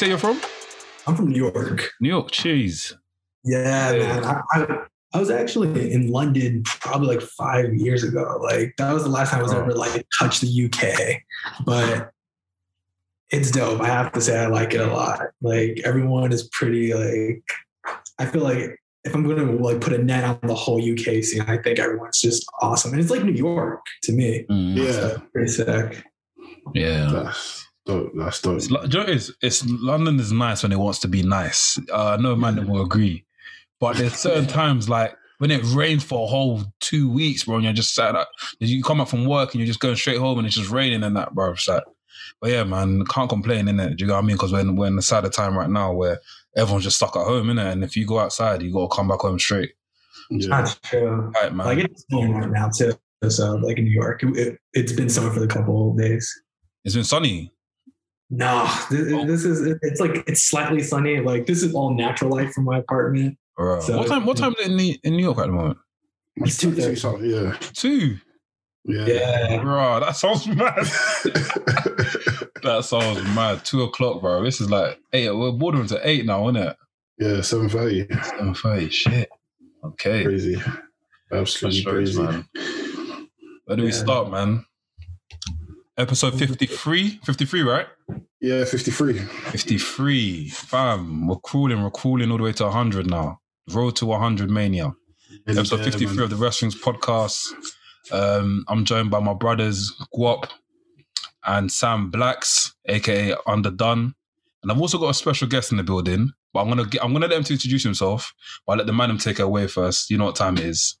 say you're from? I'm from New York. New York. Cheese. Yeah, man. I, I, I was actually in London probably like five years ago. Like that was the last time I was Oh. ever like touched the UK. But it's dope. I have to say I like it a lot. Like everyone is pretty like I feel like if I'm gonna like put a net on the whole UK scene, I think everyone's just awesome. And it's like New York to me. Mm. Yeah, So, pretty sick. Yeah. that's dope. That's dope. It's, do you know it is? It's London is nice when it wants to be nice. Uh, no man that will agree, but there's certain times like when it rains for a whole two weeks, bro, and you're just sat up. You come up from work and you're just going straight home and it's just raining and that, bro. It's like, but yeah, man, can't complain, innit? Do you know what I mean? Because we're, in- we're in the side of time right now where everyone's just stuck at home, innit? And if you go outside, you got to come back home straight. Yeah. That's true. Right, man. Like it's snowing right now too. So like in New York, it, it, has been summer for the couple of days. it's been sunny. No, this, Oh. this is it's like it's slightly sunny. Like this is all natural light from my apartment. Bro. So- what time? What time is it in, the, in New York at the moment? It's two thirty. something. Yeah, Two. yeah. Yeah, Bro, that sounds mad. that sounds mad. Two o'clock, bro. This is like eight. We're bordering to eight now, isn't it? yeah, seven thirty. Seven thirty. Shit. Okay. Crazy, absolutely Frustrated, crazy. man. Where do we Yeah. start, man? Episode 53? 53, right? Yeah, fifty-three. 53. Fam, we're crawling, we're crawling all the way to 100 now. Road to 100 Mania. Episode Yeah, 53 man. of the Wrestling's podcast. Um, I'm joined by my brothers, Guap and Sam Blacks, aka Underdone. And I've also got a special guest in the building, but I'm gonna get, I'm gonna let him to introduce himself, but I'll let the man him take it away first. You know what time it is.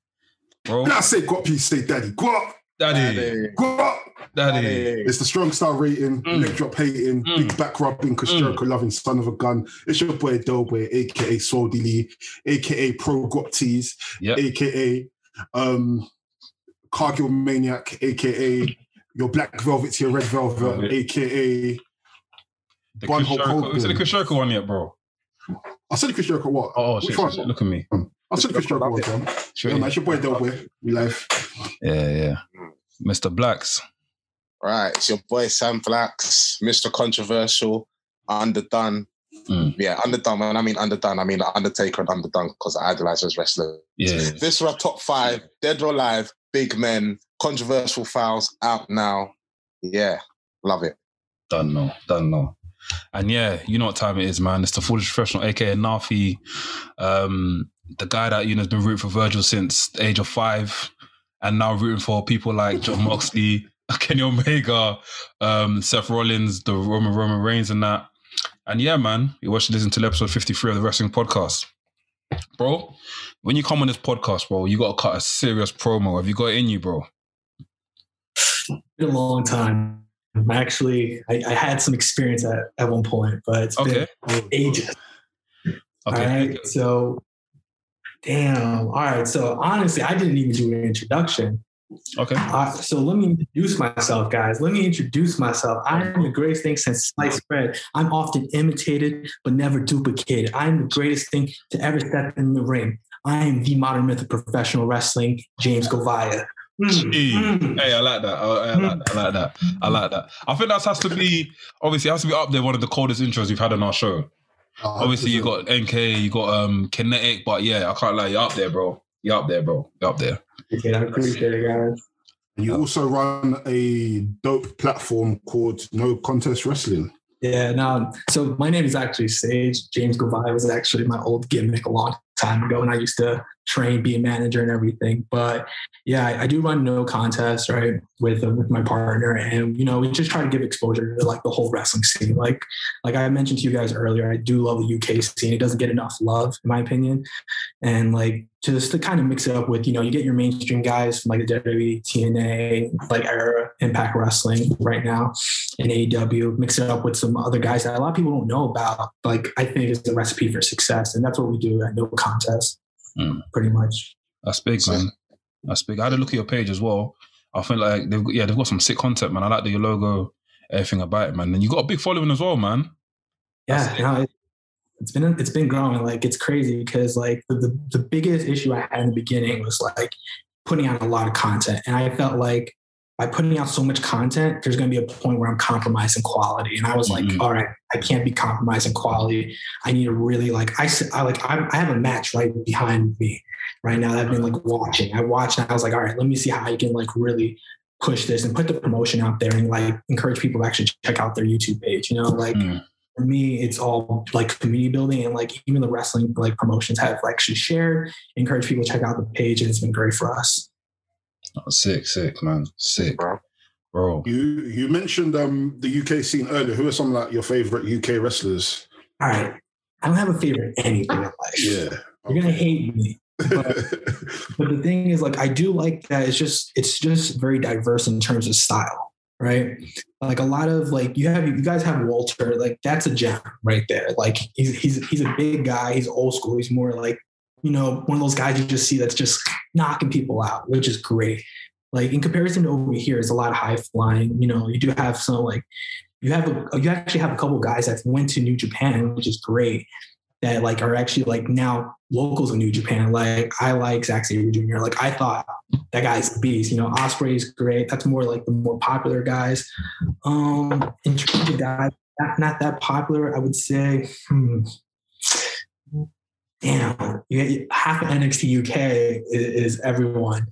Bro, I say guap, you say daddy. Guap, daddy, guap. daddy. It's the strong star rating, Mm. leg drop hating, Mm. big back rubbing, cause Jericho loving, son of a gun. It's your boy Doughboy, aka Swoldy Lee, aka Pro Guap Tees, Yep. aka um Cargill Maniac, aka your black velvet to your red velvet, Velvet. aka The One Chris Hulk Jericho. Is it the Chris Jericho one yet, bro? I said Chris Jericho what? Oh, Which shit, shit, look at me. I said Chris Jericho one, fam. Sure, Yeah, man, it's your boy Doughboy. We live. yeah, yeah. Mr. Blacks. Right, it's your boy Sam Blacks, Mr. Controversial, Underdone. Mm. Yeah, Underdone. When I mean Underdone, I mean Undertaker and Underdone because I idolize those wrestlers. Yeah. This is our top five, dead or alive, big men, controversial fouls out now. Yeah, love it. Done no, done no. And yeah, you know what time it is, man. It's the foolish professional, aka Nafi, um, the guy that you know has been rooting for Virgil since the age of five, and now rooting for people like Jon Moxley, Kenny Omega, um, Seth Rollins, the Roman Roman Reigns, and that. And yeah, man, you watch this until episode fifty three of the Wrestling Podcast, bro. When you come on this podcast, bro, you got to cut a serious promo. Have you got it in you, bro? It's been a long time. Actually, I, I had some experience at, at one point, but it's Okay, been ages. Okay. right. So, damn. All right. So, honestly, I didn't even do an introduction. Okay. Uh, so, let me introduce myself, guys. Let me introduce myself. I am the greatest thing since sliced bread. I'm often imitated, but never duplicated. I am the greatest thing to ever step in the ring. I am the modern myth of professional wrestling, James Govaya. Mm, mm. Hey, I like that. I, I like that. I like that. I like that. I think that has to be obviously it has to be up there. One of the coldest intros we've had on our show. Obviously, you got NK, you got um Kinetic, but yeah, I can't lie. You're up there, bro. You're up there, bro. You're up there. Appreciate it. I appreciate it, guys. And you also run a dope platform called No Contest Wrestling. Yeah, no. So my name is actually Sage. James Govai was actually my old gimmick a long time ago, and I used to train, be a manager, and everything. But yeah, I, I do run no contest right with uh, with my partner, and you know we just try to give exposure to like the whole wrestling scene. Like like I mentioned to you guys earlier, I do love the UK scene. It doesn't get enough love, in my opinion, and like just to kind of mix it up with you know you get your mainstream guys from like the WWE, TNA, like era Impact Wrestling right now in AEW, mix it up with some other guys that a lot of people don't know about. Like I think is the recipe for success, and that's what we do at No Contest, Mm. pretty much. That's big, man. That's big. I had a look at your page as well. I think like they've got, yeah they've got some sick content, man. I like the your logo, everything about it, man. And you got a big following as well, man. Yeah, That's you know, it, it's been it's been growing. Like it's crazy because like the, the the biggest issue I had in the beginning was like putting out a lot of content, and I felt like by putting out so much content, there's going to be a point where I'm compromising quality. And I was like, Mhm. all right, I can't be compromising quality. I need to really like, I like, I, I have a match right behind me right now that I've been like watching. I watched and I was like, all right, let me see how I can like really push this and put the promotion out there and like encourage people to actually check out their YouTube page. You know, like Mm. for me, it's all like community building and like even the wrestling like promotions have like actually shared, encourage people to check out the page, and it's been great for us. Oh, sick, sick, man. Sick. Bro. Bro. You you mentioned um the UK scene earlier. Who are some like your favorite UK wrestlers? All right, I don't have a favorite anything in life. Yeah. You're gonna hate me. But, but the thing is, like, I do like that. It's just, it's just very diverse in terms of style, right? Like a lot of like you have, you guys have Walter, like that's a gem right there. Like he's he's he's a big guy. He's old school. He's more like, you know, one of those guys you just see that's just knocking people out, which is great. Like in comparison to over here, it's a lot of high flying. You know, you do have some like you have a, you actually have a couple guys that went to New Japan, which is great. That like are actually like now locals in New Japan. Like I like Zack Sabre Jr. Like I thought that guy's a beast. You know, Ospreay is great. That's more like the more popular guys. Um, in terms of guys not, not that popular, I would say. Hmm, damn, you half of NXT UK is, is everyone,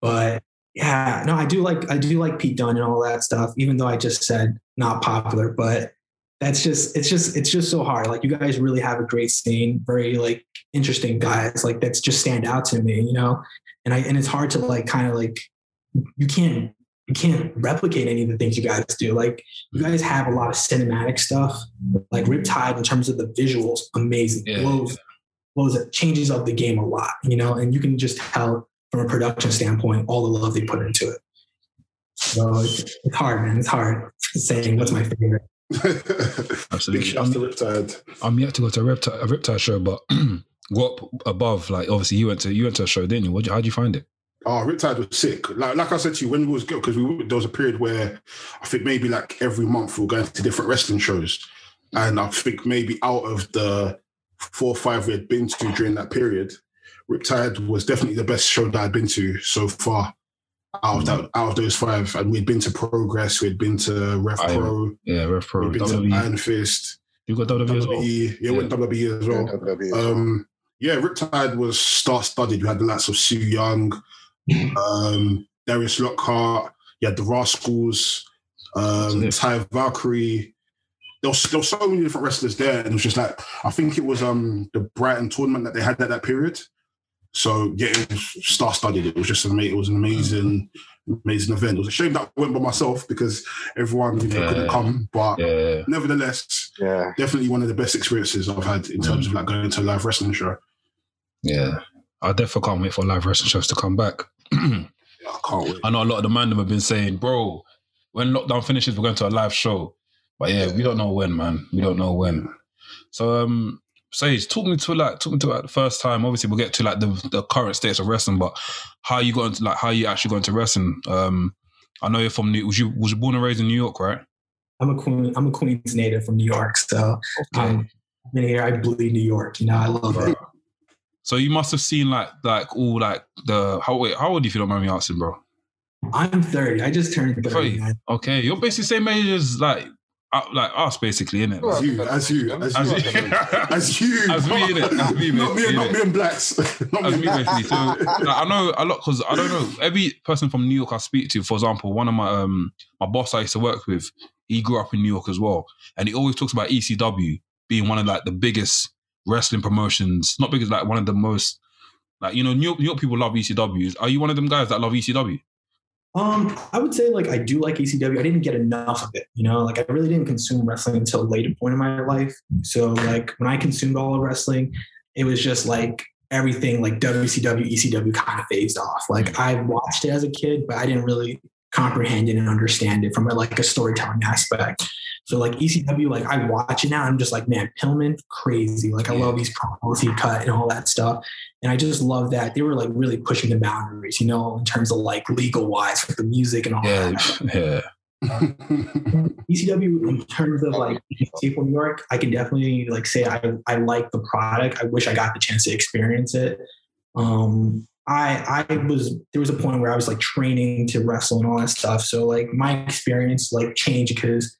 but yeah, no, I do like I do like Pete Dunne and all that stuff. Even though I just said not popular, but that's just it's just it's just so hard. Like you guys really have a great scene, very like interesting guys. Like that's just stand out to me, you know. And I and it's hard to like kind of like you can't you can't replicate any of the things you guys do. Like you guys have a lot of cinematic stuff. Like Riptide in terms of the visuals, amazing. Yeah. Blows blows it changes up the game a lot, you know. And you can just tell from a production standpoint all the love they put into it. So it's, it's hard, man. It's hard saying what's my favorite. Big Absolutely. shouts to Riptide. I'm yet to go to a Riptide, a Riptide show, but what above? Like, obviously, you went to you went to a show, didn't you? What, how'd you find it? Oh, Riptide was sick. Like, like I said to you, when we was good, because we there was a period where I think maybe like every month we were going to different wrestling shows, and I think maybe out of the four or five we had been to during that period, Riptide was definitely the best show that I'd been to so far. Out of that, out of those five, and we'd been to Progress, we'd been to Rev Iron- Pro, Yeah, Rev Pro, we'd been to WWE. Iron Fist, You got WWE as well. WWE, yeah, went WWE as well. WWE. Um, yeah, Riptide was star studded. You had the likes of Su Yung, um, Darius Lockhart, you had the Rascals, um, Taya Valkyrie. There was, there was so many different wrestlers there, and it was just like I think it was um the Brighton tournament that they had at that period. So yeah, it was star studded. It was just an amazing, it was an amazing, amazing event. It was a shame that I went by myself because everyone you know, Yeah. couldn't come, but Yeah, nevertheless, yeah. definitely one of the best experiences I've had in terms of like going to a live wrestling show. yeah. I definitely can't wait for live wrestling shows to come back. I can't wait. I know a lot of the man have been saying, bro, when lockdown finishes, we're going to a live show. But yeah, we don't know when, man. We don't know when. So um Sage, talk me to like talk me to like the first time. Obviously, we'll get to like the, the current states of wrestling, but how you got into like how you actually got into wrestling. Um I know you're from New was you was you born and raised in New York, right? I'm a queen. I'm a Queens native from New York, so um, I've here. I bleed New York. You know, I love it. So you must have seen like like all like the how wait, how old if you don't mind me asking, bro? I'm 30. I just turned 30. Thirty. Okay, you're basically same age as like uh, like us, basically, innit? Well, As you, as you, as As you, you- as you, As me, innit? As me, not me, not me and blacks, not As me me, basically. So blacks. like, I know a lot because I don't know every person from New York I speak to. For example, one of my um my boss I used to work with, he grew up in New York as well, and he always talks about ECW being one of like the biggest wrestling promotions, not biggest, like one of the most like you know New York, New York people love ECWs. Are you one of them guys that love ECW? Um, I would say like I do like ECW. I didn't get enough of it, you know. Like I really didn't consume wrestling until a later point in my life. So like when I consumed all of wrestling, it was just like everything like WCW, ECW kind of phased off. Like I watched it as a kid, but I didn't really comprehend it and understand it from a, like a storytelling aspect. So like ECW, like I watch it now, I'm just like, man, Pillman, crazy. Like I love these promos he cut and all that stuff. And I just love that they were like really pushing the boundaries, you know, in terms of like legal wise with the music and all Yeah, that. yeah. ECW in terms of like people New York, I can definitely like say I I like the product. I wish I got the chance to experience it. Um, I I was there was a point where I was like training to wrestle and all that stuff. So like my experience like changed because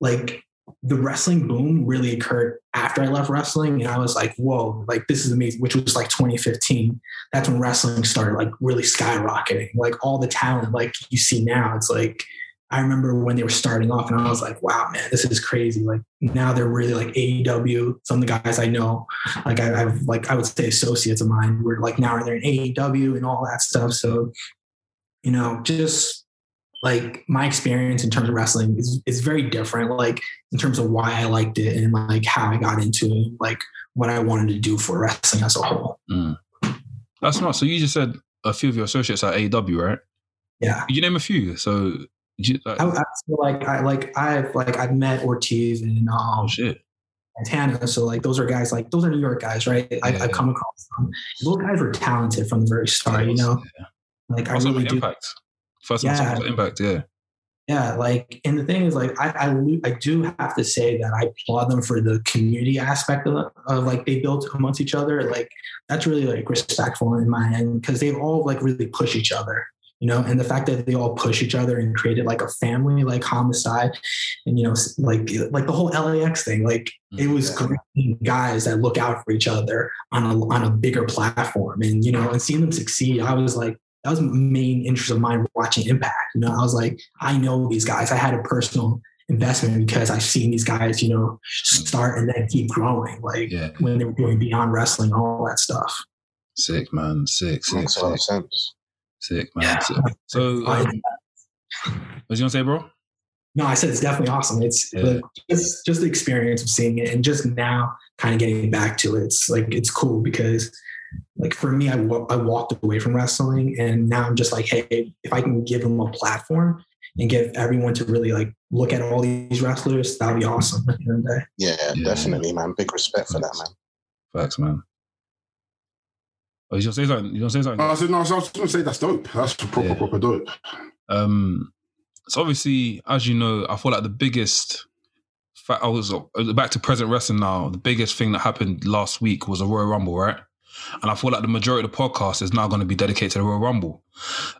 like the wrestling boom really occurred after I left wrestling. And I was like, whoa, like this is amazing, which was like 2015. That's when wrestling started like really skyrocketing. Like all the talent like you see now, it's like I remember when they were starting off and I was like, wow, man, this is crazy. Like now they're really like AEW. Some of the guys I know, like I, have like I would say associates of mine were like now they're in AEW and all that stuff. So, you know, just like my experience in terms of wrestling is, is very different, like in terms of why I liked it and like how I got into it, like what I wanted to do for wrestling as a whole. Mm. That's not so you just said a few of your associates at AEW, right? Yeah. Could you name a few? So you, I, I feel like I like I've like I've met Ortiz and um, oh shit. Santana. So like those are guys like those are New York guys, right? I, Yeah. I've come across them. Those guys were talented from the very start, you know. Yeah. Like I Also, really do. impact. First yeah. impact, yeah. Yeah, like and the thing is, like I I, I do have to say that I applaud them for the community aspect of, of like they built amongst each other. Like that's really like respectful in my end because they all like really push each other, you know. And the fact that they all push each other and created like a family, like homicide, and you know, like like the whole LAX thing, like it was Yeah. guys that look out for each other on a on a bigger platform, and you know, and seeing them succeed, I was like, that was the main interest of mine watching Impact. You know, I was like, I know these guys. I had a personal investment because I've seen these guys, you know, mm. start and then keep growing. Like Yeah. when they were doing Beyond Wrestling, all that stuff. Sick, man. Sick, sick, Makes a lot sick, of sense. Sick, man. Yeah. Sick. So, I- um, what was you gonna say, bro? No, I said it's definitely awesome. It's Yeah. like, just just the experience of seeing it and just now kind of getting back to it. It's like it's cool because like for me, I I walked away from wrestling and now I'm just like, hey, if I can give them a platform and get everyone to really like look at all these wrestlers, that'd be awesome at the end of the day. Yeah, Yeah. definitely, man. Big respect for that, man. Facts, man. Oh, you gonna say something? You gonna say something? I said, no, I was just going to say that's dope. That's proper, Yeah. proper dope. Um, so obviously, as you know, I feel like the biggest. I was uh, back to present wrestling now. The biggest thing that happened last week was a Royal Rumble, right? And I feel like the majority of the podcast is now going to be dedicated to the Royal Rumble.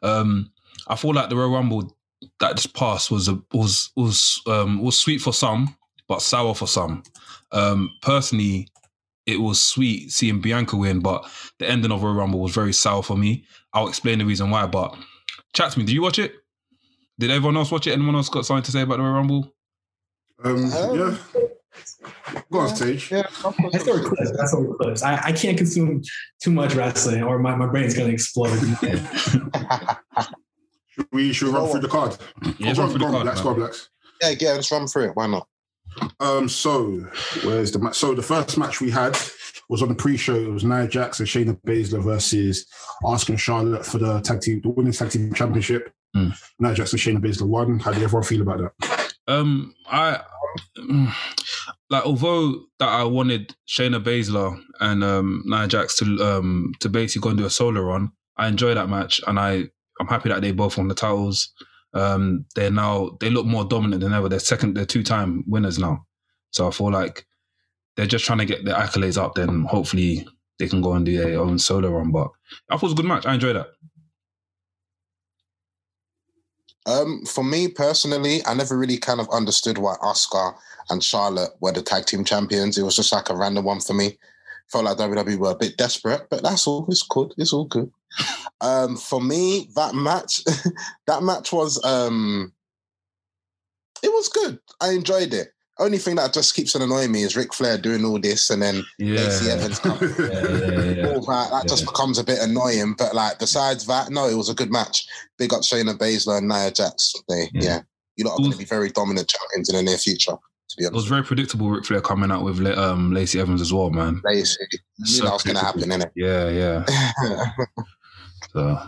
Um, I feel like the Royal Rumble that just passed was a, was was um, was sweet for some, but sour for some. Um, personally, it was sweet seeing Bianca win, but the ending of Royal Rumble was very sour for me. I'll explain the reason why. But chat to me. Did you watch it? Did everyone else watch it? Anyone else got something to say about the Royal Rumble? Um, Um, yeah. Go on Sage. Yeah, of course. I saw it clips. I saw clips. I, I can't consume too much wrestling or my, my brain's gonna explode. Should we, should we run through the card? Yeah, go run on, through the on, card, Blacks, go on, Blacks. yeah, yeah, let's run through it. Why not? Um, so where's the match? So the first match we had was on the pre-show. It was Nia Jax and Shayna Baszler versus Asuka and Charlotte for the tag team, the women's tag team championship. Mm. Nia Jax and Shayna Baszler won. How did everyone feel about that? Um, I like although that I wanted Shayna Baszler and um Nia Jax to um to basically go and do a solo run. I enjoyed that match, and I I'm happy that they both won the titles. Um, they're now they look more dominant than ever. They're second, they're two time winners now. So I feel like they're just trying to get their accolades up. Then hopefully they can go and do their own solo run. But I thought it was a good match. I enjoyed that. Um, for me personally, I never really kind of understood why Asuka and Charlotte were the tag team champions. It was just like a random one for me. Felt like WWE were a bit desperate, but that's all. It's good. It's all good. Um, for me, that match, that match was um, it was good. I enjoyed it. Only thing that just keeps on annoying me is Ric Flair doing all this and then Lacey Evans coming yeah, yeah, yeah. all that, that just becomes a bit annoying. But like besides that, no, it was a good match. Big up Shayna Baszler and Nia Jax. They, Yeah. yeah, you lot are going to be very dominant champions in the near future. To be It was very predictable. Ric Flair coming out with La- um, Lacey Evans as well, man. Lacey, you So know what's going to happen, innit? Yeah, yeah. So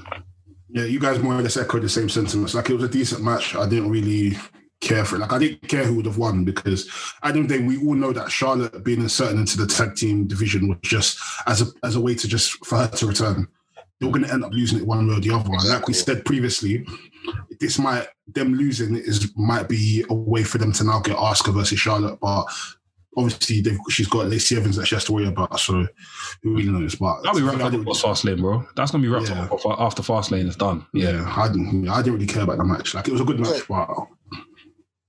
Yeah, you guys more or less echoed the same sentiments. Like it was a decent match. I didn't really care for it. Like I didn't care who would have won because I don't think we all know that Charlotte being inserted into the tag team division was just as a as a way to just for her to return. They were going to end up losing it one way or the other. And like we said previously, this might them losing is might be a way for them to now get Asuka versus Charlotte. But obviously she's got Lacey Evans that she has to worry about. So who really knows? But That'll be wrapped I up didn't- fast lane, bro. That's gonna be wrapped Yeah. up after fast lane is done. Yeah. yeah, I didn't. I didn't really care about the match. Like it was a good match, but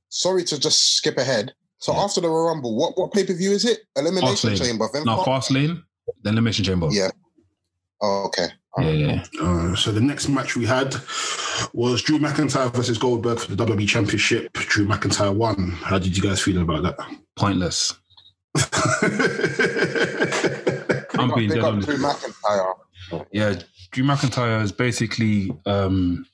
Sorry to just skip ahead. So Yeah. after the Royal Rumble, what what pay per view is it? Elimination Fastlane. Chamber. Then Now Fa- fast lane, then elimination chamber. Yeah. Oh, okay. Yeah, yeah. Uh, so the next match we had was Drew McIntyre versus Goldberg for the WWE Championship. Drew McIntyre won. How did you guys feel about that? Pointless. I'm being up- dead big up honest. Drew McIntyre. Yeah, Drew McIntyre is basically. um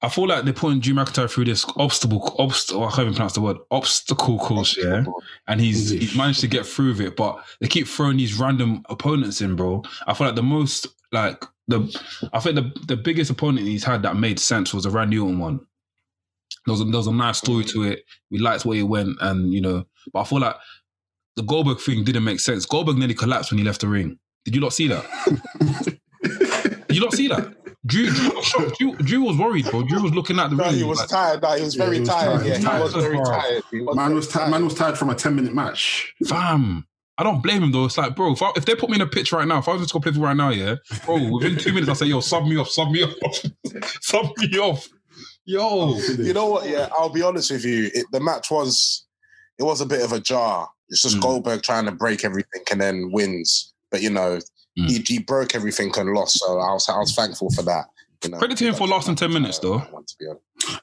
I feel like they're putting Drew McIntyre through this obstacle, obstacle. I can't even pronounce the word obstacle course, yeah. And he's he's managed to get through with it, but they keep throwing these random opponents in, bro. I feel like the most like the I think the the biggest opponent he's had that made sense was a Randy Orton one. There was a, there was a nice story to it. We liked where he went, and you know, but I feel like the Goldberg thing didn't make sense. Goldberg nearly collapsed when he left the ring. Did you not see that? Did you not see that? Drew, Drew, was. Drew, Drew was worried, bro. Drew was looking at the No, ring. he was like, tired. No, he was Yeah, very he was tired. tired. Yeah, He he was was very tired. tired. He was man was tired. man was tired from a ten minute match. Fam, I don't blame him though. It's like, bro, if, I, if they put me in a pitch right now, if I was just gonna play right now, yeah, bro, within two minutes I say, yo, sub me off, sub me off, sub me off, yo. You know what? Yeah, I'll be honest with you. It, the match was, it was a bit of a jar. It's just Mm. Goldberg trying to break everything and then wins. But you know, Mm. he, he broke everything and lost. So I was I was thankful for that. You Credit to him for lasting 10 minutes, though. To be.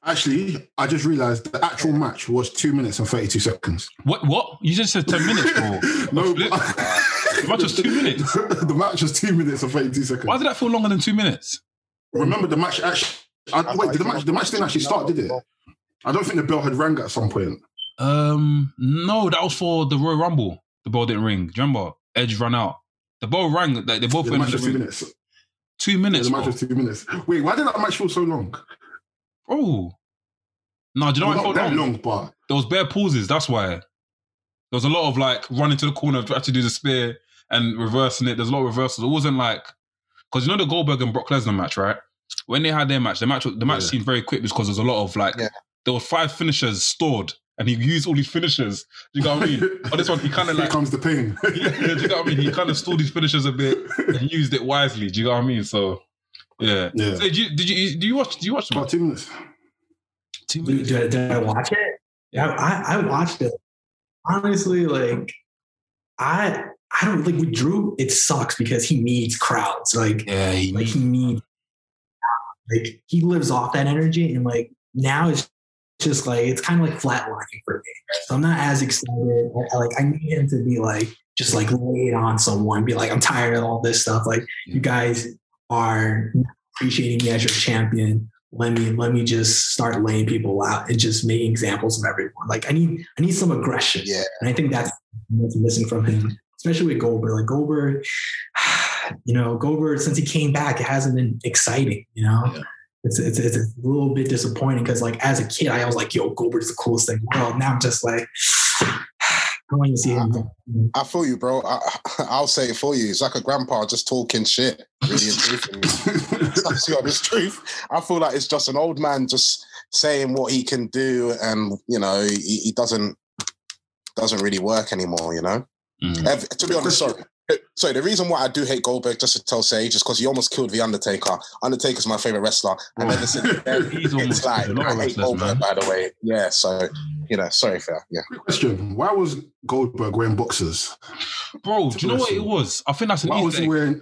Actually, I just realized the actual match was two minutes and thirty two seconds. What? What? You just said ten minutes, bro. no, Flip. but- The match was two minutes. the match was two minutes and thirty two seconds. Why did that feel longer than two minutes? Remember the match actually. I, wait, did the match? The match didn't actually start, did it? I don't think the bell had rang at some point. Um, no, that was for the Royal Rumble. The bell didn't ring. Do you remember? Edge ran out. The bell rang. Like they both Yeah, the went match was two minutes. Two Yeah, minutes, the match was two minutes. Wait, why did that match feel so long? Oh, No, do you know Well, what not I felt that long? long, but There was bare pauses. That's why. There was a lot of like running to the corner to actually do the spear and reversing it. There's a lot of reversals. It wasn't like because you know the Goldberg and Brock Lesnar match, right? When they had their match, the match the match Yeah. seemed very quick because there's a lot of like Yeah. there were five finishers stored, and he used all these finishes. Do you know what I mean? On this one, he kind of here like comes the pain. yeah, do you know what I mean? He kind of stole these finishes a bit and used it wisely. Do you know what I mean? So yeah. yeah, So did you did you do you watch do you watch the about match? two minutes. Two minutes. did, I- did I watch it? Yeah, I, I watched it. Honestly, like I I don't like with Drew. It sucks because he needs crowds. Like Yeah, he like needs he needs like he lives off that energy, and like now it's just like it's kind of like flatlining for me. So I'm not as excited. I, I, like I need him to be like just like lay it on someone, be like I'm tired of all this stuff. Like you guys are appreciating me as your champion. Let me let me just start laying people out and just making examples of everyone. Like I need I need some aggression. Yeah. And I think that's what's missing from him, especially with Goldberg. Like Goldberg, you know, Goldberg since he came back, it hasn't been exciting. You know, Yeah. It's, it's it's a little bit disappointing because like as a kid, I was like, "Yo, Goldberg's the coolest thing in the world." Now I'm just like, I want to see him. I feel you, bro. I, I'll say it for you. It's like a grandpa just talking shit. Really and truthfully. That's the honest truth. I feel like it's just an old man just saying what he can do, and you know, he, he doesn't doesn't really work anymore. You know, Mm. Ev- to be honest, sorry. Sorry, the reason why I do hate Goldberg, just to tell Sage, is because he almost killed The Undertaker. Undertaker's my favorite wrestler. And ever since then, He's it's like, a lot I hate Goldberg, man. by the way. Yeah, so, you know, sorry for that. Yeah. Quick question: Why was Goldberg wearing boxers? Bro, do you know what it was? I think that's an Why was Easter he egg. wearing?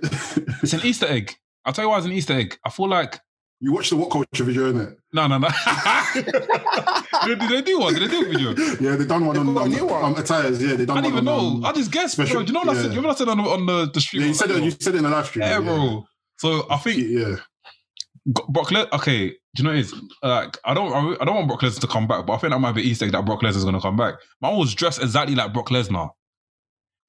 It's an Easter egg. I'll tell you why it's an Easter egg. I feel like you watched the What Culture video, innit? no, no, no. did, did they do one? Did they do a video? Yeah, they done one They on, got a on, new one. on attires. Yeah, they done I one didn't even on, know. um, I just guessed, special- bro. Do you know what I said? yeah. You know what I said on the, on the, the street? yeah, you said it. You said it in the live stream. yeah, bro. So I think Yeah, Go- Brock Les- okay, do you know what it is? Like, I don't, I, I don't want Brock Lesnar to come back, but I think that might be Easter egg that Brock Lesnar's going to come back. Man was dressed exactly like Brock Lesnar.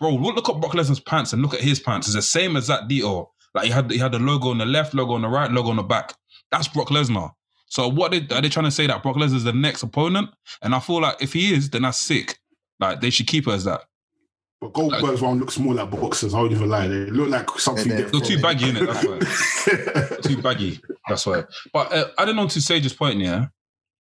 Bro, look, look at Brock Lesnar's pants and look at his pants. It's the same as that detail. Like he had, he had the logo on the left, logo on the right, logo on the back. That's Brock Lesnar. So what they, are they trying to say that Brock Lesnar is the next opponent? And I feel like if he is, then that's sick. Like they should keep her as that. but Goldberg's one looks more like boxers. I won't even lie. They look like something. Yeah, they- different. They're too baggy in it. That's why. too baggy. That's why. But uh, adding on to Sage's point, yeah,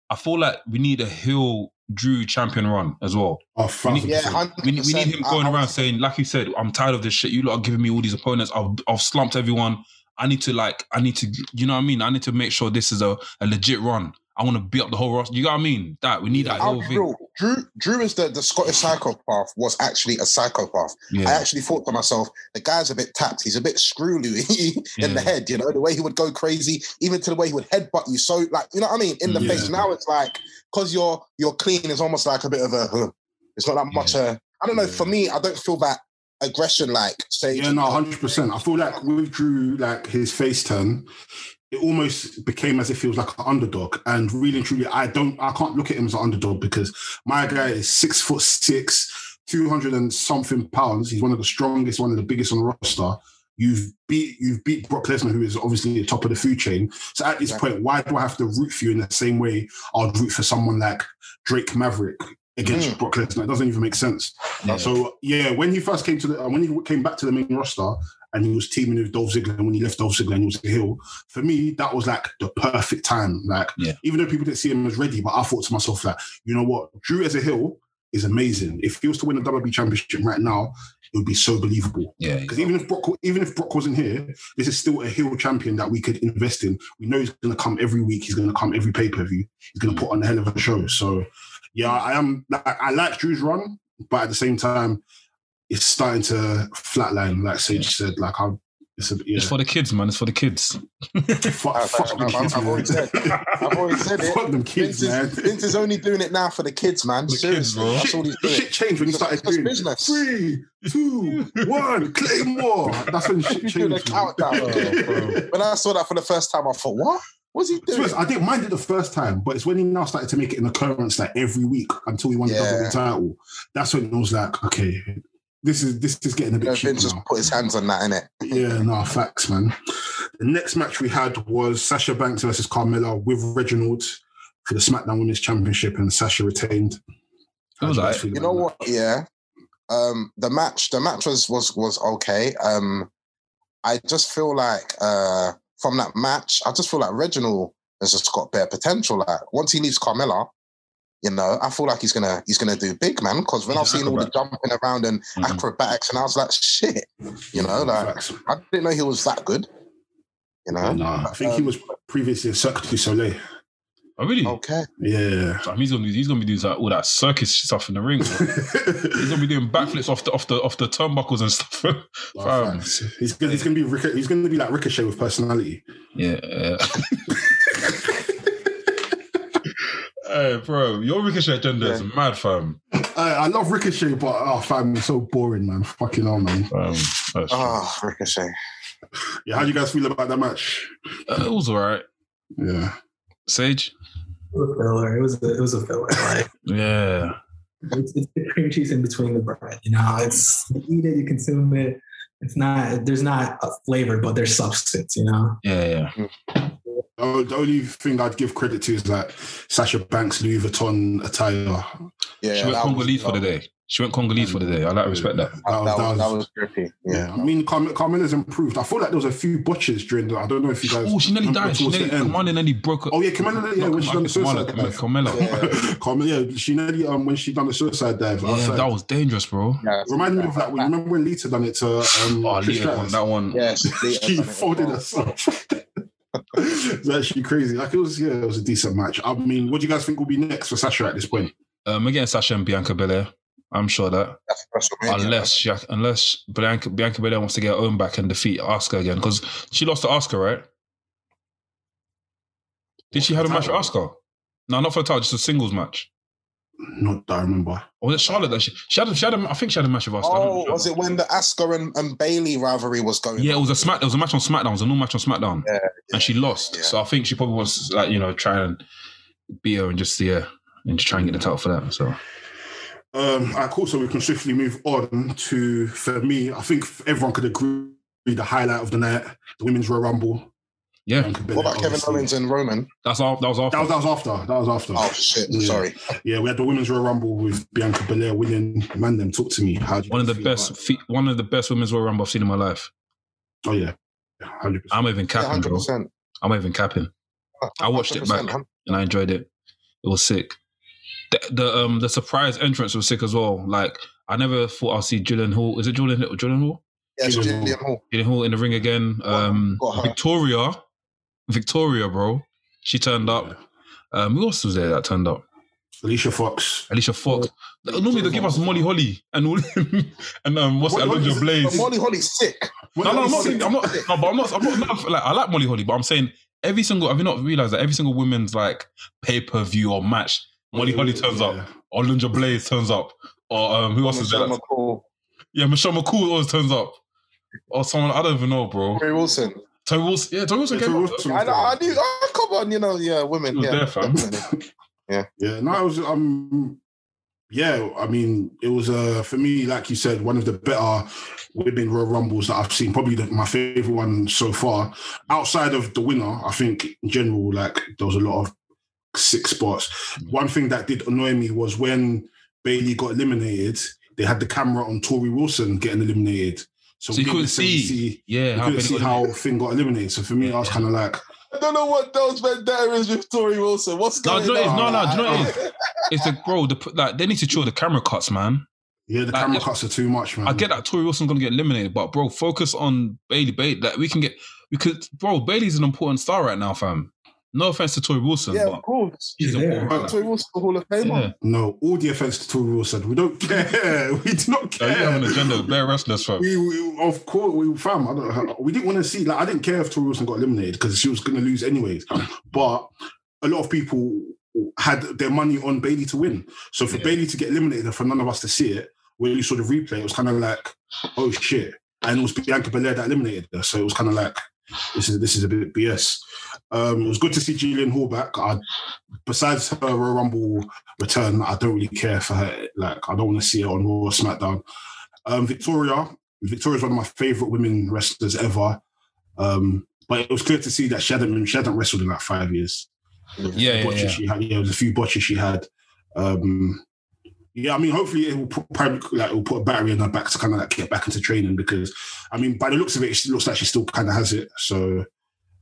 I feel like we need a heel Drew champion run as well. Oh, thousand Yeah, percent. hundred We need, we need him going around saying, like you said, I'm tired of this shit. You lot are giving me all these opponents. I've, I've slumped everyone. I need to like, I need to, you know what I mean? I need to make sure this is a, a legit run. I want to beat up the whole roster. You know what I mean? That we need that I'll whole thing. real. Drew, Drew is the, the Scottish psychopath was actually a psychopath. I actually thought to myself, the guy's a bit tapped. He's a bit screw loose in the head, you know, the way he would go crazy, even to the way he would headbutt you. So, like, you know what I mean? In the Yeah. face. Now it's like, because you're you're clean, it's almost like a bit of a, huh. it's not that much. Uh, I don't know. For me, I don't feel that aggression like, say, Yeah, no, hundred percent. I feel like with Drew, like his face turn, it almost became as if he was like an underdog. And really and truly, I don't, I can't look at him as an underdog because my guy is six foot six, two hundred and something pounds. He's one of the strongest, one of the biggest on the roster. You've beat, you've beat Brock Lesnar, who is obviously the top of the food chain. So at this Yeah. point, why do I have to root for you in the same way I'd root for someone like Drake Maverick against Mm. Brock Lesnar? It doesn't even make sense. Yeah. So yeah, when he first came to the uh, when he came back to the main roster and he was teaming with Dolph Ziggler, and when he left Dolph Ziggler and he was a heel, for me that was like the perfect time. Like Yeah. even though people didn't see him as ready, but I thought to myself like, you know what, Drew as a heel is amazing. If he was to win the WWE Championship right now, it would be so believable. yeah, Because even if Brock, even if Brock wasn't here, this is still a heel champion that we could invest in. We know he's going to come every week. He's going to come every pay per view. He's going to put on a hell of a show. So, yeah, I am. like, I like Drew's run, but at the same time, it's starting to flatline. Like Sage said, like I'm. It's a, yeah. It's for the kids, man. It's for the kids. fuck, I've- fuck them I've- kids, I've already said- I've already said it. Fuck them kids, Vince man. is, Vince is only doing it now for the kids, man. The kids, Seriously, bro. that's all he's doing. Shit changed when he started just doing business. three, two, one, Claymore. That's when shit He's doing a changed. man. countdown. Oh, when I saw that for the first time, I thought, what? What's he doing? honest, I didn't mind it the first time, but it's when he now started to make it an occurrence like every week until he won the WWE title. That's when it was like, okay, this is this is getting a You know, bit cheap Vince just now. put his hands on that, innit? Yeah, no, facts, man. The next match we had was Sasha Banks versus Carmella with Reginald for the SmackDown Women's Championship, and Sasha retained. Was How like- You know about what? Yeah. Um, the match, the match was was was okay. Um, I just feel like uh from that match, I just feel like Reginald has just got better potential. Like once he leaves Carmella, you know, I feel like he's gonna he's gonna do big, man. Because when I've He's seen all the jumping around and Mhm. acrobatics, and I was like, shit, you know, like I didn't know he was that good. You know, No, I think he Um, was previously a Cirque du Soleil. Oh, really? okay. Yeah. So he's gonna be he's gonna be doing that, all that circus stuff in the ring. he's gonna be doing backflips off the off the off the turnbuckles and stuff. Oh, Fam. He's gonna, he's gonna be Rico- he's gonna be like Ricochet with personality. yeah. yeah. hey, bro, your ricochet agenda is mad, fam. I, I love Ricochet, but oh, fam, it's so boring, man. Fucking hell, man. Um, Oh, Ricochet. Yeah, how do you guys feel about that match? uh, it was alright. Yeah, Sage. It was a filler. It was a, it was a filler. Like Yeah. it's, it's the cream cheese in between the bread. You know, it's you eat it, you consume it. It's not there's not a flavor, but there's substance. You know. Yeah, yeah. Oh, the only thing I'd give credit to is that Sasha Banks Louis Vuitton attire. Yeah, she went that was- Congolese for the day. She went Congolese for the day. I like respect that. That That, was- was, that that was- was trippy. Yeah, Yeah. I mean, Carm- Carmella's improved. I feel like there was a few botches during the. I don't know if you guys. Oh, she nearly died. She towards nearly, the end. Carmella nearly broke her. Oh yeah, Carmella. Yeah, when she done the suicide dive. Carmella. Yeah. Carmella, yeah, she nearly um when she done the suicide dive. Yeah, outside. that was dangerous, bro. Yeah, Remind me of that. When, remember when Lita done it to um, Oh, Trish Lita won Stratus? that one. Yes, she done it as folded herself. it's actually crazy. Like it was, yeah, it was a decent match. I mean, what do you guys think will be next for Sasha at this point? Um, again, Sasha and Bianca Belair. I'm sure that unless she, unless Bianca, Bianca Belair wants to get her own back and defeat Asuka again because she lost to Asuka, right? Did she have a match with Asuka? No, not for the title, just a singles match. Not that I remember. Or was it Charlotte that she, she had? A, she had. A, I think she had a match with Asuka. I Oh, don't- was it when the Asuka and, and Bayley rivalry was going? Yeah, it was a smack. It was a match on SmackDown. It was a new match on SmackDown, Yeah, and she lost. yeah. So I think she probably wants like you know try and beat her and just yeah and just try and get the title for that. So Um, I cool. So we can swiftly move on to for me. I think everyone could agree the highlight of the night, the women's Royal Rumble. yeah, What about Kevin obviously. Owens and Roman? that's all. That was all. That was, that was after. That was after. Oh shit! Yeah. Sorry. Yeah, we had the women's Royal Rumble with Bianca Belair winning. Man, them talk to me. How do you one of the best. Fe- one of the best women's Royal Rumble I've seen in my life. Oh yeah, hundred percent. I'm even Yeah, capping, hundred bro. I'm even capping, I watched it back. and I enjoyed it. It was sick. The, the um the surprise entrance was sick as well. Like I never thought I'll see Jillian Hall. Is it Jillian Jillian Hall? Yes, Jillian Jillian Hall. Jillian Hall in the ring again. Um, Victoria, Victoria, bro. She turned up. Um, who else was there that turned up? Alicia Fox. Alicia Fox. Normally they give us Molly Holly and all, and um, what's it, Molly Alundra Blayze. Molly Holly's sick. No, no, I'm not saying I'm not. No, but I'm not. I'm not, not like I like Molly Holly, but I'm saying every single. Have you not realized that every single women's like pay per view or match, Molly Holly turns Yeah. up, or Alundra Blayze turns up, or um, who else is there? Michelle McCool. Yeah, Michelle McCool always turns up, or someone I don't even know, bro. Torrie Wilson. Torrie Wilson. Yeah, Torrie Wilson Yeah, came Torrie up. Wilson. I know. I knew. Oh, come on. You know. Yeah, women. Yeah, there, fam. definitely. Yeah, no, it was um yeah, I mean, it was uh for me, like you said, one of the better women Royal Rumbles that I've seen. Probably the, my favorite one so far. Outside of the winner, I think in general, like there was a lot of sick spots. Mm. One thing that did annoy me was when Bayley got eliminated, they had the camera on Torrie Wilson getting eliminated. So, So you we couldn't necessarily see. Yeah, we how couldn't see how Finn got eliminated. So for me, I was kind of like, I don't know what those vendetta is with Torrie Wilson. What's No, going do you know what it is? on? No, no, do you know what it is? It's the bro. The like they need to chill the camera cuts, man. yeah, the Like, camera if- cuts are too much, man. I get that Torrie Wilson's gonna get eliminated, but bro, focus on Bayley. Bayley, like we can get, we could, bro. Bayley's an important star right now, fam. No offense to Torrie Wilson, Yeah, but of course. she's She's there. important. Torrie Wilson, the Hall of Famer. Yeah. No, all the offense to Torrie Wilson. We don't care. we do not So you have an care. agenda with bare wrestlers, fam. We, we, of course, we fam. I don't, we didn't want to see. Like, I didn't care if Torrie Wilson got eliminated because she was going to lose anyways. But a lot of people had their money on Bayley to win. So for Yeah. Bayley to get eliminated and for none of us to see it, when you saw the replay, it was kind of like, oh shit. And it was Bianca Belair that eliminated her. So it was kind of like, this is this is a bit BS. Um, it was good to see Jillian Hall back. I, besides her Royal Rumble return, I don't really care for her. Like, I don't want to see her on Raw or SmackDown. Um, Victoria, Victoria's one of my favorite women wrestlers ever. Um, but it was clear to see that she hadn't she hadn't wrestled in like five years. Yeah, yeah, yeah. she had. Yeah, there was a few botches she had. Um, yeah, I mean, hopefully it will put, probably like it will put a battery in her back to kind of like get back into training because I mean, by the looks of it, it looks like she still kind of has it. So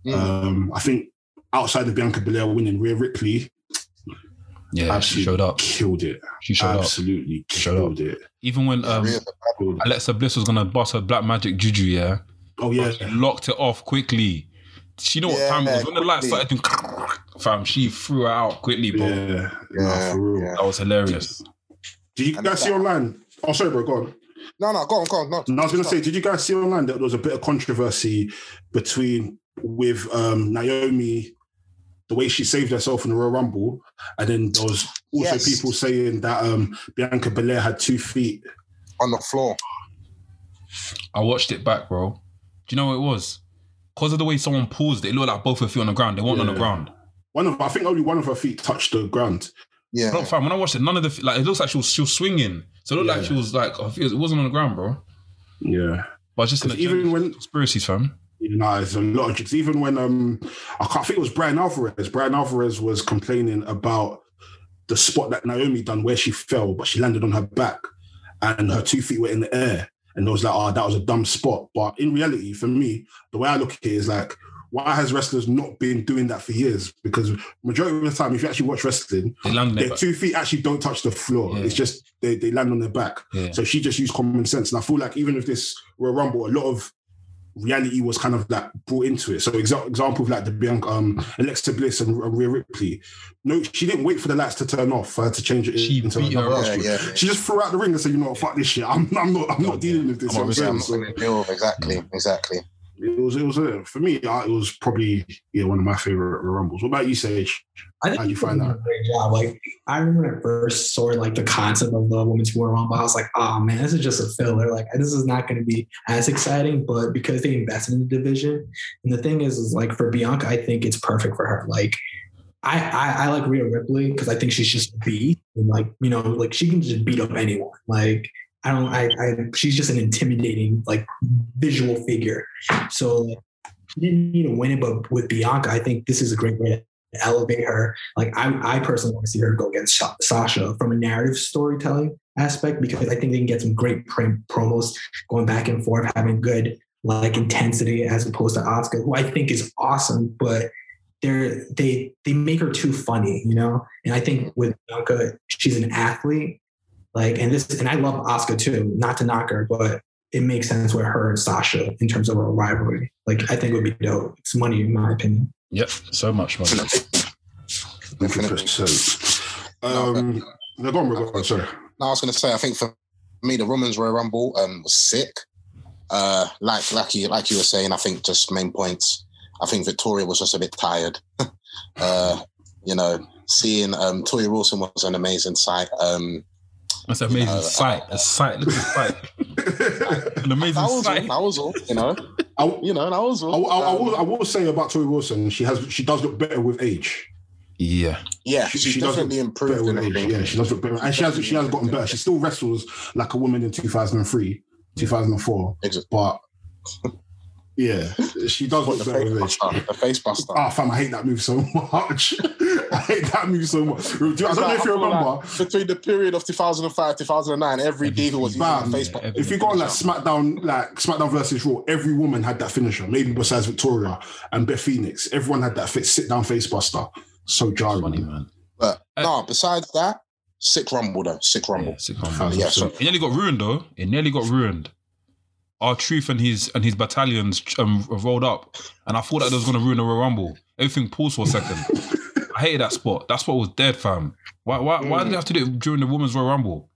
Mm. um, I think outside of Bianca Belair winning, Rhea Ripley Yeah, she showed up. killed it. She showed up. absolutely Showed up. killed it. Even when um, Rhea's a bad Killed it. Alexa Bliss was gonna bust her black magic juju, yeah, Oh yeah, she locked it off quickly. She know what time it was when the lights started doing. Fam, she threw her out quickly, bro. yeah, Yeah, Nah, for real. yeah. That was hilarious. Did you And guys that- see online? Oh, sorry, bro. Go on. No, no, go on, go on. No, No, I was going to say, did you guys see online that there was a bit of controversy between with um, Naomi, the way she saved herself in the Royal Rumble, and then there was also Yes. people saying that um, Bianca Belair had two feet. on the floor. I watched it back, bro. Do you know what it was? Because of the way someone paused it, it looked like both her feet on the ground. They weren't on the ground. One of, I think, only one of her feet touched the ground. Yeah. No, fam, when I watched it, none of the like it looks like she was she was swinging. So it looked like she was like her feet- it wasn't on the ground, bro. Yeah, But it's just an 'Cause even agenda. when- conspiracies, fam. You know, it's a lot of jokes. Even when um, I can't think it was Bryan Alvarez. Bryan Alvarez was complaining about the spot that Naomi done where she fell, but she landed on her back, and her two feet were in the air. And it was like, oh, that was a dumb spot. But in reality, for me, the way I look at it is like, why has wrestlers not been doing that for years? Because majority of the time, if you actually watch wrestling, their two feet actually don't touch the floor. Yeah. It's just they, they land on their back. Yeah. So she just used common sense. And I feel like even if this were a Rumble, a lot of reality was kind of like brought into it. So exa- example of like the Bianca, um, Alexa Bliss and, and Rhea Ripley. No, she didn't wait for the lights to turn off for her to change it She into beat her another up. Yeah, yeah. She just threw out the ring and said, "You know what? Fuck this shit. I'm, I'm not. I'm not dealing with this." I'm You know not what I'm Yeah, I'm saying? not deal with- exactly, exactly. It was. It was uh, for me. It was probably yeah one of my favorite Rumbles. What about you, Sage? I think How'd you find a great job. Like I remember when I first saw like the concept of the women's Royal Rumble, I was like, oh man, this is just a filler. Like this is not going to be as exciting. But because they invested in the division, and the thing is, is like for Bianca, I think it's perfect for her. Like I I, I like Rhea Ripley because I think she's just a beast, and like you know, like she can just beat up anyone. Like I don't, I, I she's just an intimidating like visual figure. So she didn't need to win it, but with Bianca, I think this is a great way to elevate her. Like I, I personally want to see her go against Sasha from a narrative storytelling aspect because I think they can get some great promos going back and forth, having good like intensity as opposed to Asuka, who I think is awesome, but they're they they make her too funny, you know. And I think with Bianca, she's an athlete, like, and this, and I love Asuka too. Not to knock her, but it makes sense with her and Sasha in terms of a rivalry. Like, I think it would be dope. It's money, in my opinion. Yep, so much money. Definitely. 100%. Um, no, go on, go on, sorry. No, I was going to say, I think for me, the Women's Royal Rumble um, was sick. Uh, like, like you, like you were saying, I think just main points. I think Victoria was just a bit tired. uh, you know, seeing um, Torrie Wilson was an amazing sight. Um, That's an amazing know, sight. A sight. Look at the sight. An amazing that was all. sight. That was all. You know, I, you know, that was I, all. I, I, Um, will, I will say about Torrie Wilson, she has she does look better with age. Yeah. yeah, She, she's she does look definitely improved. better with and age. Yeah, she does look better, and she has she has gotten better. She still wrestles like a woman in two thousand and three, two thousand and four, Ex- but yeah, she does What, look the better face with age. buster. The face buster. Ah, fam, I hate that move so much. I hate that move so much. I don't know if you remember. like, between the period of 2005 2009, every diva was using Bam. a face Yeah, buster. If you go on like SmackDown, like SmackDown versus Raw, every woman had that finisher. Maybe besides Victoria and Beth Phoenix, everyone had that fit, sit down face buster. So jarring. Funny, man. But Uh, no, besides that, sick rumble though, sick rumble. Yeah, sick on, Yeah, so It nearly got ruined though. It nearly got ruined. R-Truth and his and his battalions um, rolled up, and I thought that they was gonna ruin the Royal Rumble. Everything paused for a second. I hated that spot. That spot was dead, fam. Why? Why? Why did they have to do it during the Women's Royal Rumble?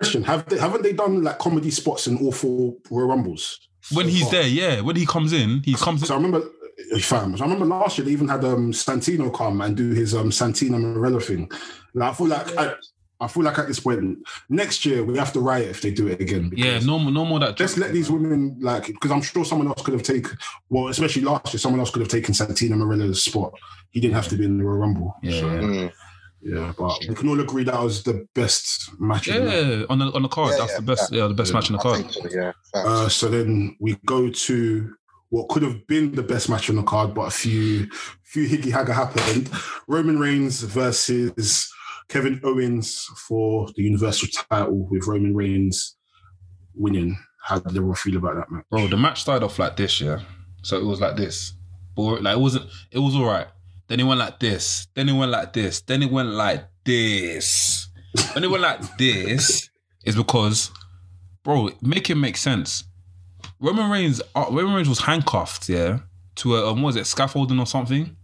Question: Have they haven't they done like comedy spots in all four Royal Rumbles? When so he's far? there, yeah. When he comes in, he comes So in. I remember, uh, fam. So I remember last year they even had um Santino come and do his um Santino Marella thing. Like, I feel like I, I feel like at this point next year we have to riot if they do it again. Yeah, because- no, more- no more that. Let's let these women like because I'm sure someone else could have taken well, especially last year, someone else could have taken Santino Marella's spot. He didn't have to be in the Royal Rumble. Yeah, So, yeah. Mm. yeah, but we can all agree that was the best match. in Yeah, on the on the card, Yeah, that's yeah, the best. Yeah, the best Yeah. match in the card. so, yeah. Uh, so then we go to what could have been the best match on the card, but a few few higgy hagger happened. Roman Reigns versus Kevin Owens for the Universal title with Roman Reigns winning. How did everyone feel about that match? Bro, the match started off like this, yeah. So it was like this, but like it wasn't. It was all right. Then it went like this. Then it went like this. Then it went like this. When it went like this, is because, bro, make it make sense. Roman Reigns, uh, Roman Reigns was handcuffed, yeah, to a um, what was it scaffolding or something,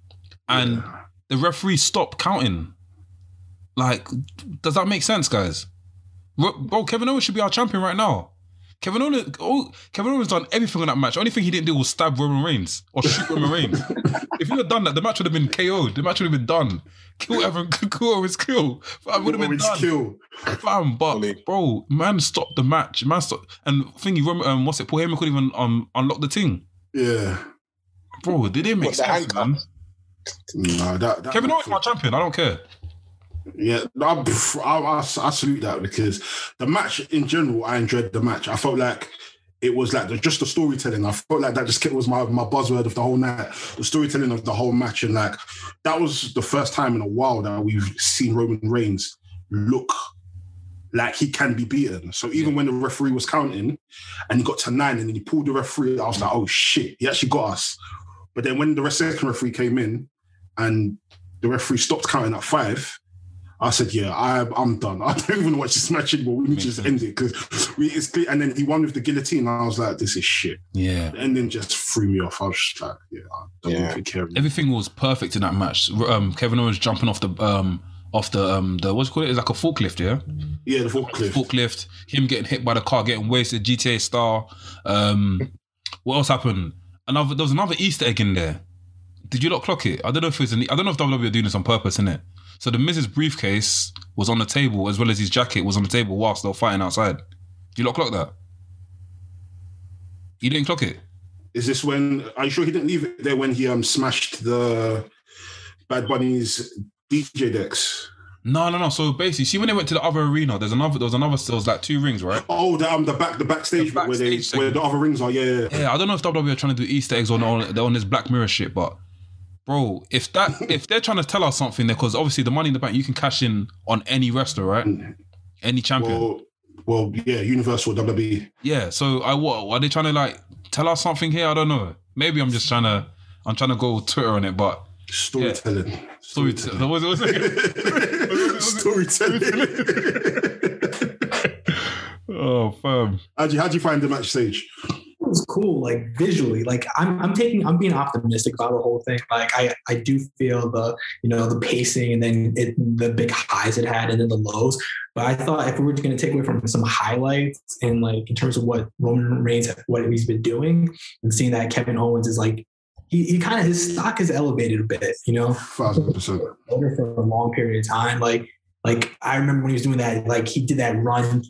and the referee stopped counting. Like, does that make sense, guys? Bro, Kevin Owens should be our champion right now. Kevin Owens, oh, Kevin Owens done everything in that match. Only thing he didn't do was stab Roman Reigns or shoot Roman Reigns. If he had done that, the match would have been KO'd. The match would have been done. Kill Evan, kill Owens, kill. Fam, would have been done. kill. Fam, but bro, man, stopped the match. Man, stopped. And thingy, Roman, um, what's it? Paul Heyman couldn't even um unlock the thing. Yeah. Bro, did it make What, sense, man? No, that, that Kevin Owens, my champion. I don't care. Yeah, I, I, I, I salute that because the match in general, I enjoyed the match. I felt like it was like the, just the storytelling. I felt like that just kept, was my, my buzzword of the whole night. The storytelling of the whole match, and like that was the first time in a while that we've seen Roman Reigns look like he can be beaten. So even when the referee was counting, and he got to nine, and then he pulled the referee, I was like, oh shit, he actually got us. But then when the second referee came in, and the referee stopped counting at five. I said, "Yeah, I, I'm done. I don't even watch this match anymore. We need to just end it because we it's clear." And then he won with the guillotine. And I was like, "This is shit." Yeah. The ending just threw me off. I was just like, "Yeah, I don't Yeah. even care." Everything was perfect in that match. Um, Kevin Owens jumping off the um off the um the what's it called? It's like a forklift, yeah. Yeah, the forklift. Forklift. Him getting hit by the car, getting wasted. GTA star. Um, what else happened? Another. There was another Easter egg in there. Did you not clock it? I don't know if it's an. I don't know if WWE are doing this on purpose, innit? So the Miz's briefcase was on the table as well as his jacket was on the table whilst they were fighting outside. Did you not clock that? You didn't clock it. Is this when? Are you sure he didn't leave it there when he um smashed the Bad Bunny's DJ decks? No, no, no. So basically, see when they went to the other arena, there's another. There was another. There was like two rings, right? Oh, the um the back the backstage The bit where they backstage where the other rings are. Yeah, yeah. yeah. Yeah, I don't know if WWE are trying to do Easter eggs on on, on this Black Mirror shit, but bro, if that if they're trying to tell us something, there because obviously the Money in the Bank you can cash in on any wrestler, right? Any champion. Well, well, yeah. Universal WWE. yeah. So I what are they trying to like tell us something here? I don't know. Maybe I'm just trying to I'm trying to go Twitter on it, but Storytelling. Storytelling. Was it- was it- Storytelling. Oh, fam. how'd you how'd you find the match stage? Was cool, like visually. Like I'm, I'm taking, I'm being optimistic about the whole thing. Like I, I do feel the, you know, the pacing and then it, the big highs it had and then the lows. But I thought if we were going to take away from some highlights and like in terms of what Roman Reigns, what he's been doing, and seeing that Kevin Owens is like, he, he kind of his stock is elevated a bit, you know, Thousand percent. older for a long period of time. Like, like I remember when he was doing that, like he did that run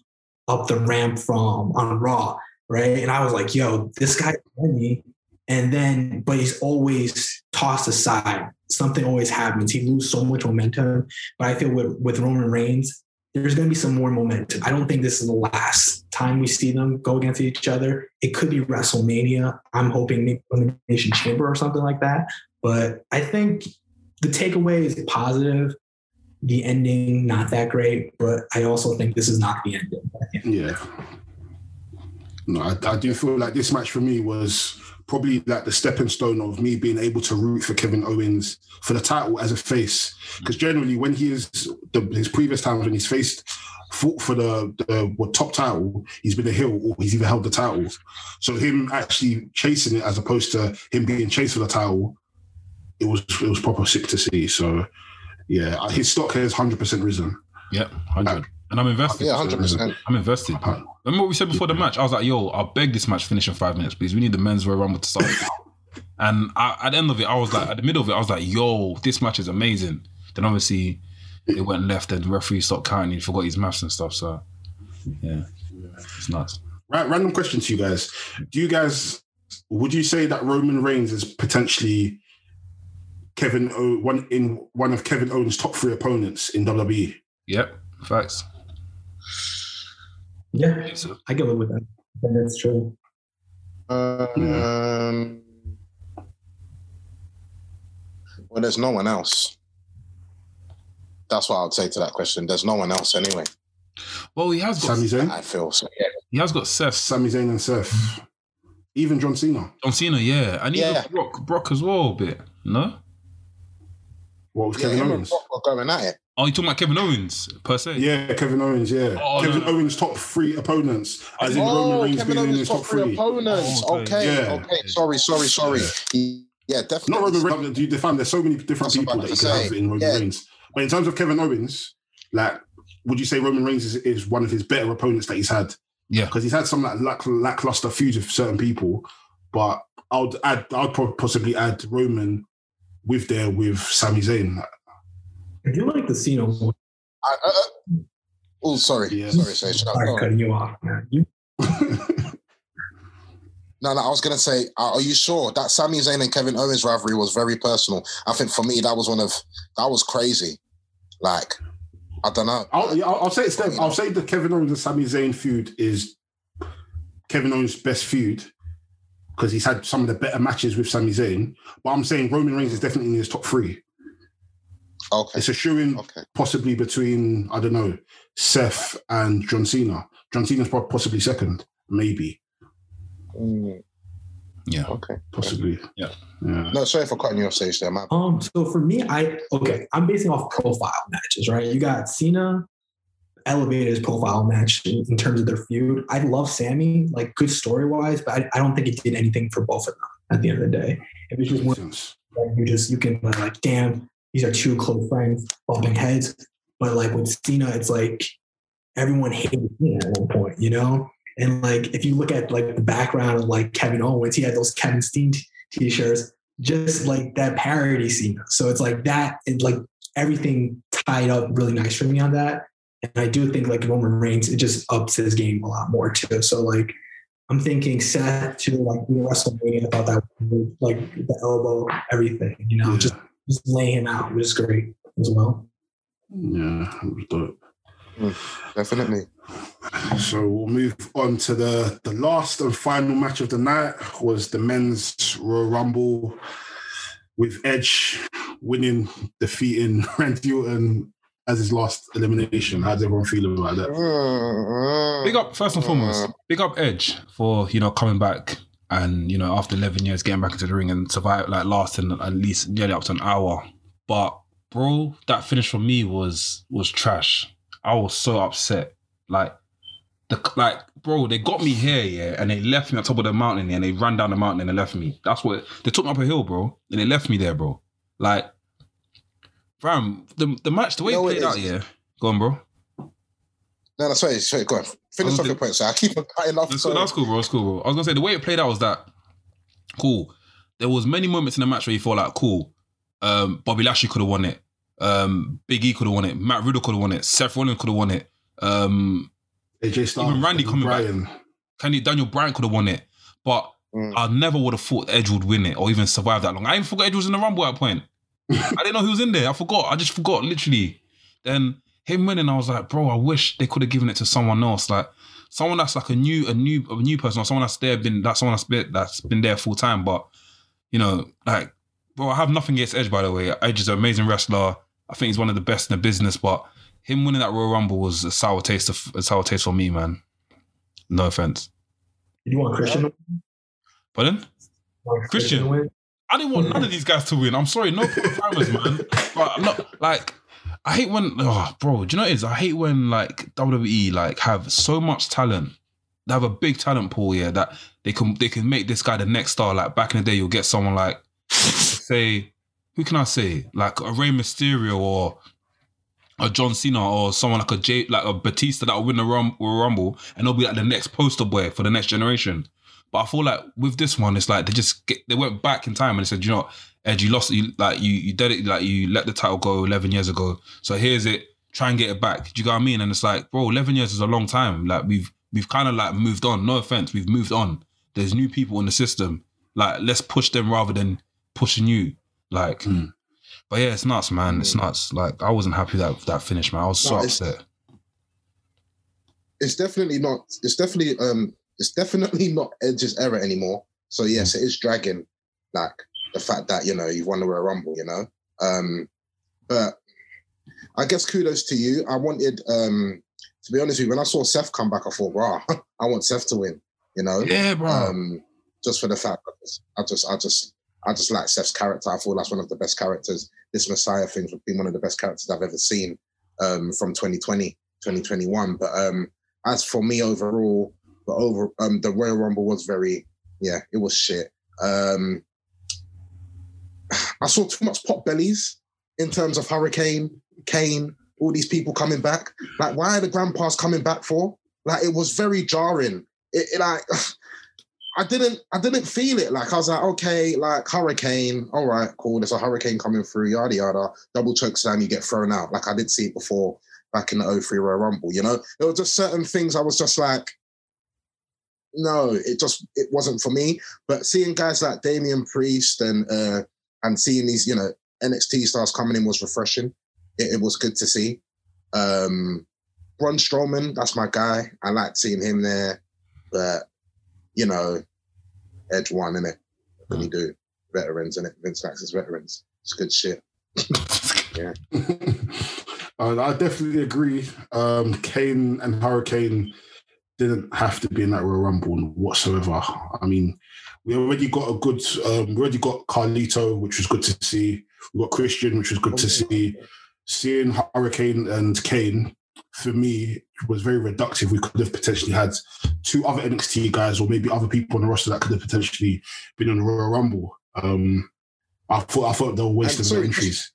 up the ramp from on Raw, right? And I was like, yo, this guy funny. And then, but he's always tossed aside. Something always happens. He loses so much momentum. But I feel with, with Roman Reigns, there's going to be some more momentum. I don't think this is the last time we see them go against each other. It could be WrestleMania. I'm hoping Elimination Chamber or something like that. But I think the takeaway is positive. The ending, not that great, but I also think this is not the ending. Yeah. No, I, I do feel like this match for me was probably like the stepping stone of me being able to root for Kevin Owens for the title as a face. Because generally, when he is the, his previous times when he's faced fought for the, the what, top title, he's been a heel or he's even held the title. So him actually chasing it as opposed to him being chased for the title, it was it was proper sick to see. So yeah, his stock has hundred percent risen. Yep, 100. And I'm invested. Yeah, hundred percent. I'm invested. Remember what we said before the match? I was like, yo, I'll beg this match finish in five minutes, please. We need the men's Royal Rumble to start. and I, at the end of it, I was like, at the middle of it, I was like, yo, this match is amazing. Then obviously it went left and the referee stopped counting. He forgot his maths and stuff. So yeah, it's nuts. Right, random question to you guys. Do you guys would you say that Roman Reigns is potentially Kevin o- one in one of Kevin Owens' top three opponents in? WWE? Yep, facts. Yeah, So, I can live with that. I think That's true. Um, well, there's no one else. That's what I would say to that question. There's no one else anyway. well, he has got Sami Zayn, I feel so. Yeah. he has got Seth, Sami Zayn and Seth, even John Cena. John Cena, yeah, and even Yeah. Brock, Brock as well a bit. No, What was Yeah, Kevin him Owens? Brock were going at it. Oh, you talking about Kevin Owens per se? Yeah, Kevin Owens. Yeah, Oh, Kevin no, no. Owens' top three opponents, as in Roman Oh, Reigns Kevin being in his top top three three. opponents. Oh, Okay, okay. Yeah. okay. Sorry, sorry, sorry. Yeah, definitely. Not Roman Reigns. Do You define there's so many different That's people that you can have in Roman Yeah. Reigns. But in terms of Kevin Owens, like, would you say Roman Reigns is, is one of his better opponents that he's had? yeah. Because he's had some like lack, lackluster feuds with certain people, but I'd add, I'd possibly add Roman with there with Sami Zayn. I do like the scene. one. I, uh, uh, oh, sorry. Yeah. Sorry, Sage. No, Sorry, no, cutting you off, man. You, no, no, I was going to say, uh, are you sure that Sami Zayn and Kevin Owens rivalry was very personal? I think for me, that was one of, that was crazy. Like, I don't know. I'll, I'll, I'll say it's them. I'll say the Kevin Owens and Sami Zayn feud is Kevin Owens' best feud because he's had some of the better matches with Sami Zayn. But I'm saying Roman Reigns is definitely in his top three. Okay. It's a showing Okay. possibly between I don't know Seth and John Cena. John Cena's prob- possibly second, maybe, Mm, Yeah. okay. possibly. Yeah. yeah. No, sorry for cutting you off, Sage there, man. um, so for me, I okay, I'm basing off profile matches, right? You got Cena elevated his profile match in, in terms of their feud. I love Sami, like good story wise, but I, I don't think it did anything for both of them at the end of the day. It was just one you just you can like, damn, these are two close friends bumping heads. But like with Cena, it's like everyone hated Cena at one point, you know. And like if you look at like the background of like Kevin Owens, he had those Kevin Steen t- t-shirts, just like that parody Cena. So it's like that, and like everything tied up really nice for me on that. And I do think like Roman Reigns, it just ups his game a lot more too. So like I'm thinking Seth to like the WrestleMania. I thought that like the elbow, everything, you know, Yeah. just just lay him out, was great as well. Yeah, it was dope. Definitely. So we'll move on to the the last and final match of the night was the men's Royal Rumble with Edge winning, defeating Randy Orton as his last elimination. How does everyone feel about that? Mm, Big up first and foremost. Uh, big up Edge for you know coming back and you know after 11 years getting back into the ring and survive like lasting at least nearly up to an hour. But bro that finish for me was was trash. I was so upset. Like the like bro they got me here yeah and they left me on top of the mountain and they ran down the mountain and they left me. That's what they took me up a hill bro and they left me there bro. Like fam the, the match the way You know it played it out yeah. Go on bro. No, that's right. Sorry, go on. Finish I'm off your doing- point. So I keep cutting off. That's so- cool, that's cool, bro. That's cool, bro. I was gonna say the way it played out was that cool. There was many moments in the match where you felt like cool. Um, Bobby Lashley could have won it. Um, Big E could have won it. Matt Riddle could have won it. Seth Rollins could have won it. Um, AJ Styles, Even Randy coming back. Bryan. Kenny Daniel Bryan could have won it. But Mm. I never would have thought Edge would win it or even survive that long. I even forgot Edge was in the Rumble at a point. I didn't know he was in there. I forgot. I just forgot, literally. Then him winning, I was like, bro, I wish they could have given it to someone else. Like someone that's like a new, a new, a new person, or someone that's there, been that someone that's been that's been there full time. But you know, like, bro, I have nothing against Edge, by the way. Edge is an amazing wrestler. I think he's one of the best in the business. But him winning that Royal Rumble was a sour taste of a sour taste for me, man. No offense. You want Christian? But then want Christian? I didn't want none of these guys to win. I'm sorry, no primers, man. But I'm not like I hate when oh bro, do you know what it is? I hate when like WWE like have so much talent. They have a big talent pool, yeah, that they can they can make this guy the next star. Like back in the day, you'll get someone like say, who can I say? Like a Rey Mysterio or a John Cena or someone like a J like a Batista that will win the Rum- Rumble and they'll be like the next poster boy for the next generation. But I feel like with this one, it's like they just get, they went back in time and they said, you know, Ed, you lost, you like you you did it, like you let the title go eleven years ago. So here's it, try and get it back. Do you get what I mean? And it's like, bro, eleven years is a long time. Like we've we've kind of like moved on. No offense, we've moved on. There's new people in the system. Like let's push them rather than pushing you. Like, Mm. but yeah, it's nuts, man. It's nuts. Like I wasn't happy that that finish, man. I was so No, it's- upset. it's definitely not. It's definitely um. It's definitely not Edge's era anymore. So yes, it is dragging like the fact that you know you've won the Royal Rumble. You know, um, but I guess kudos to you. I wanted um to be honest with you. When I saw Seth come back, I thought, wow, I want Seth to win. You know, Yeah, bro. um, just for the fact that I just, I just, I just like Seth's character. I feel that's one of the best characters. This Messiah thing's been one of the best characters I've ever seen um, from 2020, 2021. But um, as for me overall, the over um, the Royal Rumble was very, yeah, it was shit. Um, I saw too much pot bellies in terms of Hurricane, Kane, all these people coming back. Like, why are the grandpas coming back for? Like, it was very jarring. It, it like I didn't I didn't feel it. Like I was like, okay, like hurricane, all right, cool. There's a hurricane coming through, yada yada. Double choke slam, you get thrown out. Like I did see it before back in the 03 Royal Rumble, you know? There were just certain things I was just like, no, it just it wasn't for me. But seeing guys like Damian Priest and uh and seeing these, you know, NXT stars coming in was refreshing. It, it was good to see. Um Braun Strowman, that's my guy. I liked seeing him there. But you know, Edge won, innit? What do you do? Veterans, innit? Vince likes his veterans. It's good shit. Uh, I definitely agree. Um, Kane and Hurricane didn't have to be in that Royal Rumble whatsoever. I mean, we already got a good, um, we already got Carlito, which was good to see. We got Christian, which was good to see. Seeing Hurricane and Kane, for me, was very reductive. We could have potentially had two other NXT guys or maybe other people on the roster that could have potentially been on the Royal Rumble. Um, I thought I thought they were wasting their entries.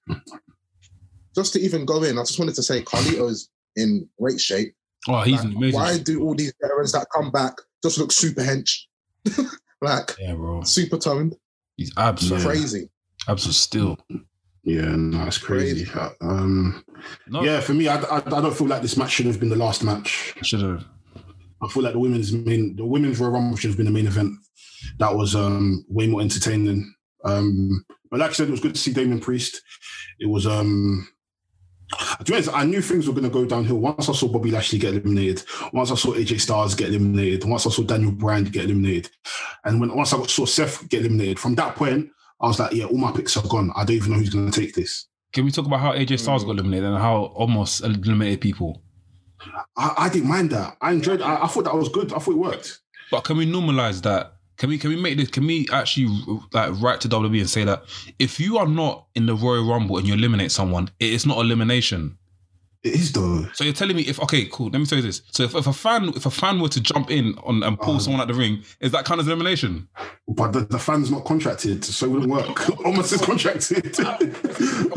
Just to even go in, I just wanted to say Carlito's in great shape. oh, he's Like, amazing. Why do all these veterans that come back just look super hench? like yeah, bro. super toned, He's absolutely crazy. absolute still. Yeah, no, it's crazy. Crazy. Um, No, yeah, for me, I, I, I don't feel like this match should have been the last match. should have. I feel like the women's main, the women's Royal Rumble should have been the main event. That was um, way more entertaining. Um, but like I said, it was good to see Damian Priest. It was. Um, to be honest, I knew things were going to go downhill once I saw Bobby Lashley get eliminated. Once I saw AJ Styles get eliminated. Once I saw Daniel Bryan get eliminated, and when once I saw Seth get eliminated, from that point, I was like, yeah, all my picks are gone. I don't even know who's going to take this. Can we talk about how AJ Styles Mm. got eliminated and how Omos eliminated people? I, I didn't mind that. I enjoyed. I, I thought that was good. I thought it worked. But can we normalize that? Can we can we make this? Can we actually like write to WWE and say that if you are not in the Royal Rumble and you eliminate someone, it is not elimination. It is though. So you're telling me if okay, cool. Let me tell you this. So if, if a fan if a fan were to jump in on and pull Oh. someone out of the ring, is that kind of elimination? But the, the fan's not contracted, so it wouldn't work. Omos is contracted.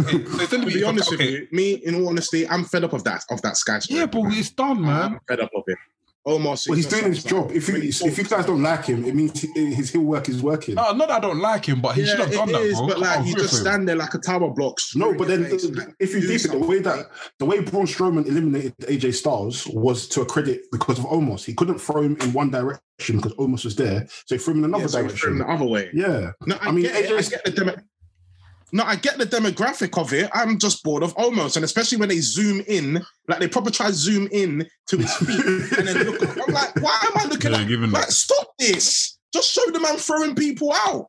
Okay, so you're To be honest okay, with you, me, in all honesty, I'm fed up of that of that skyscraper. yeah, but it's done, man. I'm fed up of it. Omos. well, he's doing his sounds like- job. If you if you guys don't like him, it means his heel work is working. No, not that I don't like him, but he should have done it that, is, bro. but Come like on, you just stand there like a tower block. No, but then the- if you Do deep it, the way that the way Braun Strowman eliminated AJ Styles was to a credit because of Omos. He couldn't throw him in one direction because Omos was there, so he threw him in another yeah, so he threw him the other way. Yeah, No, I, I mean, get it. I get the demo- no, I get the demographic of it. I'm just bored of Omos, and especially when they zoom in, like they probably try zoom in to his feet, and then look. I'm like, why am I looking Yeah, at? Like, stop this! Just show the man throwing people out.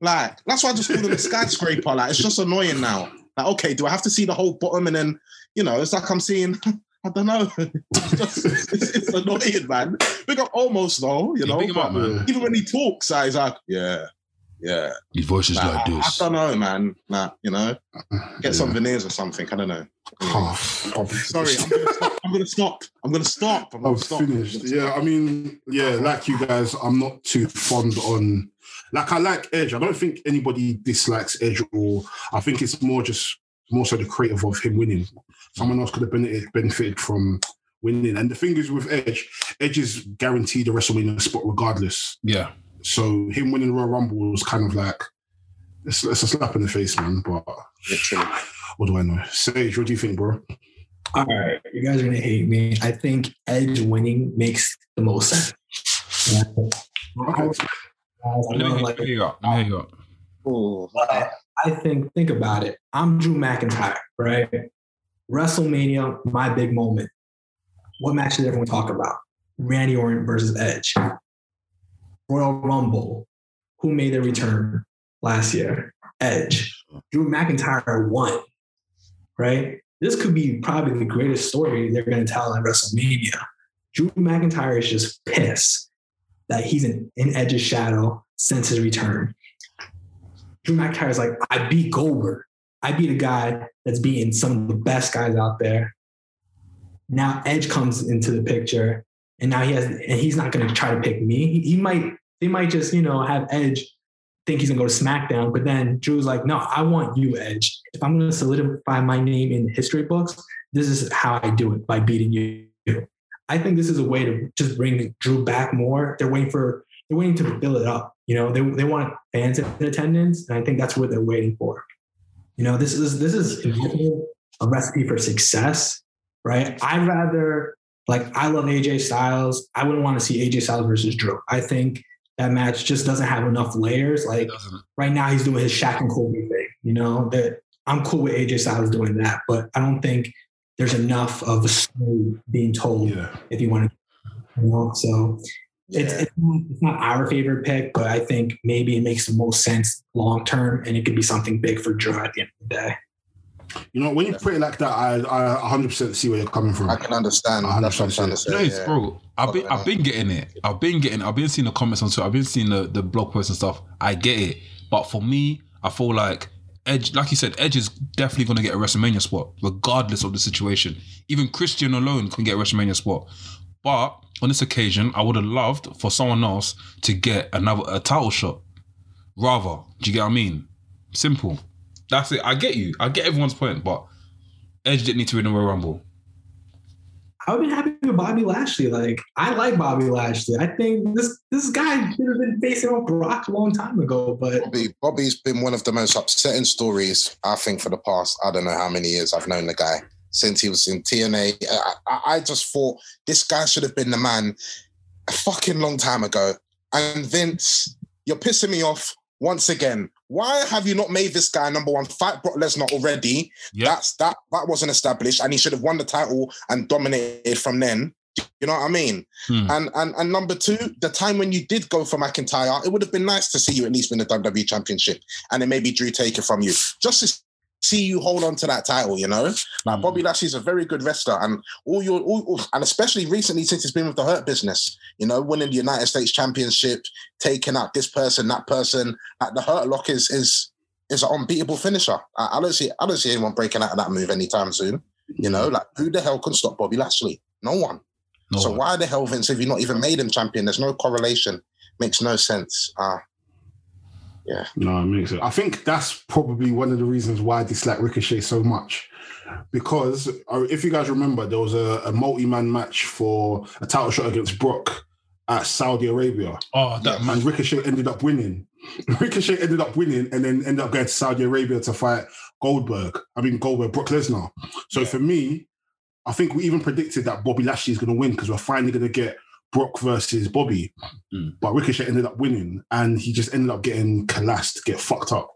Like that's why I just call him a skyscraper. Like it's just annoying now. Like, okay, do I have to see the whole bottom and then you know? It's like I'm seeing. I don't know. It's, just, it's, it's annoying, man. Big up Omos though, you know. up. Even when he talks, he's like, yeah, yeah. His voice is Nah, like I, I don't know, man. Nah, you know, get some veneers or something. I don't know. Oh, oh, Sorry, I'm gonna stop. I'm gonna stop. I'm gonna stop. I'm gonna I've stop. finished. Yeah, I mean, yeah, like you guys, I'm not too fond on. Like I like Edge. I don't think anybody dislikes Edge, or I think it's more just more so the creative of him winning. Someone else could have benefited, benefited from winning. And the thing is with Edge, Edge is guaranteed a WrestleMania spot regardless. Yeah. So him winning the Royal Rumble was kind of like it's, it's a slap in the face, man. But Literally. what do I know? Sage, what do you think, bro? All right, you guys are gonna hate me. I think Edge winning makes the most sense. Yeah. Okay. I Let me, like, hear you out. Let me hear you out. Ooh. But I think, think about it. I'm Drew McIntyre, right? WrestleMania, my big moment. What match did everyone talk about? Randy Orton versus Edge. Royal Rumble. Who made their return last year? Edge. Drew McIntyre won, right? This could be probably the greatest story they're going to tell at WrestleMania. Drew McIntyre is just pissed that he's in, in Edge's shadow since his return. Drew McIntyre is like, I beat Goldberg. I beat a guy that's beating some of the best guys out there. Now Edge comes into the picture, and now he has, and he's not going to try to pick me. He, he might, they might just, you know, have Edge think he's going to go to SmackDown, but then Drew's like, no, I want you, Edge. If I'm going to solidify my name in history books, this is how I do it by beating you. I think this is a way to just bring Drew back more. They're waiting for, they're waiting to build it up. You know, they, they want fans in attendance, and I think that's what they're waiting for. You know, this is this is a recipe for success, right? I'd rather like I love AJ Styles. I wouldn't want to see AJ Styles versus Drew. I think that match just doesn't have enough layers. Like right now, he's doing his Shaq and Kobe thing. You know that I'm cool with AJ Styles doing that, but I don't think there's enough of a story being told Yeah. if you want to. You know, so it's, it's, not, it's not our favorite pick, but I think maybe it makes the most sense long term, and it could be something big for Drew at the end of the day. You know, when you put it like that, I, I 100% see where you're coming from. I can understand. That's what I'm trying to say. You know, it's, yeah. bro. I've been, I've been getting it. I've been getting. I've been seeing the comments on Twitter. I've been seeing the, the blog posts and stuff. I get it, but for me, I feel like Edge, like you said, Edge is definitely going to get a WrestleMania spot, regardless of the situation. Even Christian alone can get a WrestleMania spot. But on this occasion, I would have loved for someone else to get another a title shot. Rather, do you get what I mean? Simple. That's it. I get you. I get everyone's point, but Edge didn't need to win the Royal Rumble. I would be happy with Bobby Lashley. Like I like Bobby Lashley. I think this this guy should have been facing off Brock a long time ago, but Bobby, Bobby's been one of the most upsetting stories, I think, for the past, I don't know how many years I've known the guy since he was in TNA. I, I, I just thought this guy should have been the man a fucking long time ago. And Vince, you're pissing me off once again. Why have you not made this guy number one? Fight Brock Lesnar already. Yeah. That's that that wasn't established, and he should have won the title and dominated from then. You know what I mean? Hmm. And and and number two, the time when you did go for McIntyre, it would have been nice to see you at least win the WWE Championship, and then maybe Drew take it from you. Just see you hold on to that title. You know, like Bobby Lashley's a very good wrestler, and all your all, and especially recently since he's been with the Hurt Business. You know, winning the United States Championship, taking out this person, that person. Like the Hurt Lock is is is an unbeatable finisher. I, I don't see I don't see anyone breaking out of that move anytime soon. You know, like who the hell can stop Bobby Lashley? No one. No so one. why the hell, Vince, have you not even made him champion? There's no correlation. Makes no sense. Uh, No, it makes it. I think that's probably one of the reasons why I dislike Ricochet so much. Because uh, if you guys remember, there was a, a multi-man match for a title shot against Brock at Saudi Arabia, Oh, that Yeah, man. and Ricochet ended up winning. Ricochet ended up winning, and then ended up going to Saudi Arabia to fight Goldberg. I mean Goldberg, Brock Lesnar. So Yeah. for me, I think we even predicted that Bobby Lashley is going to win because we're finally going to get Brock versus Bobby. Hmm. But Ricochet ended up winning, and he just ended up getting collapsed, get fucked up.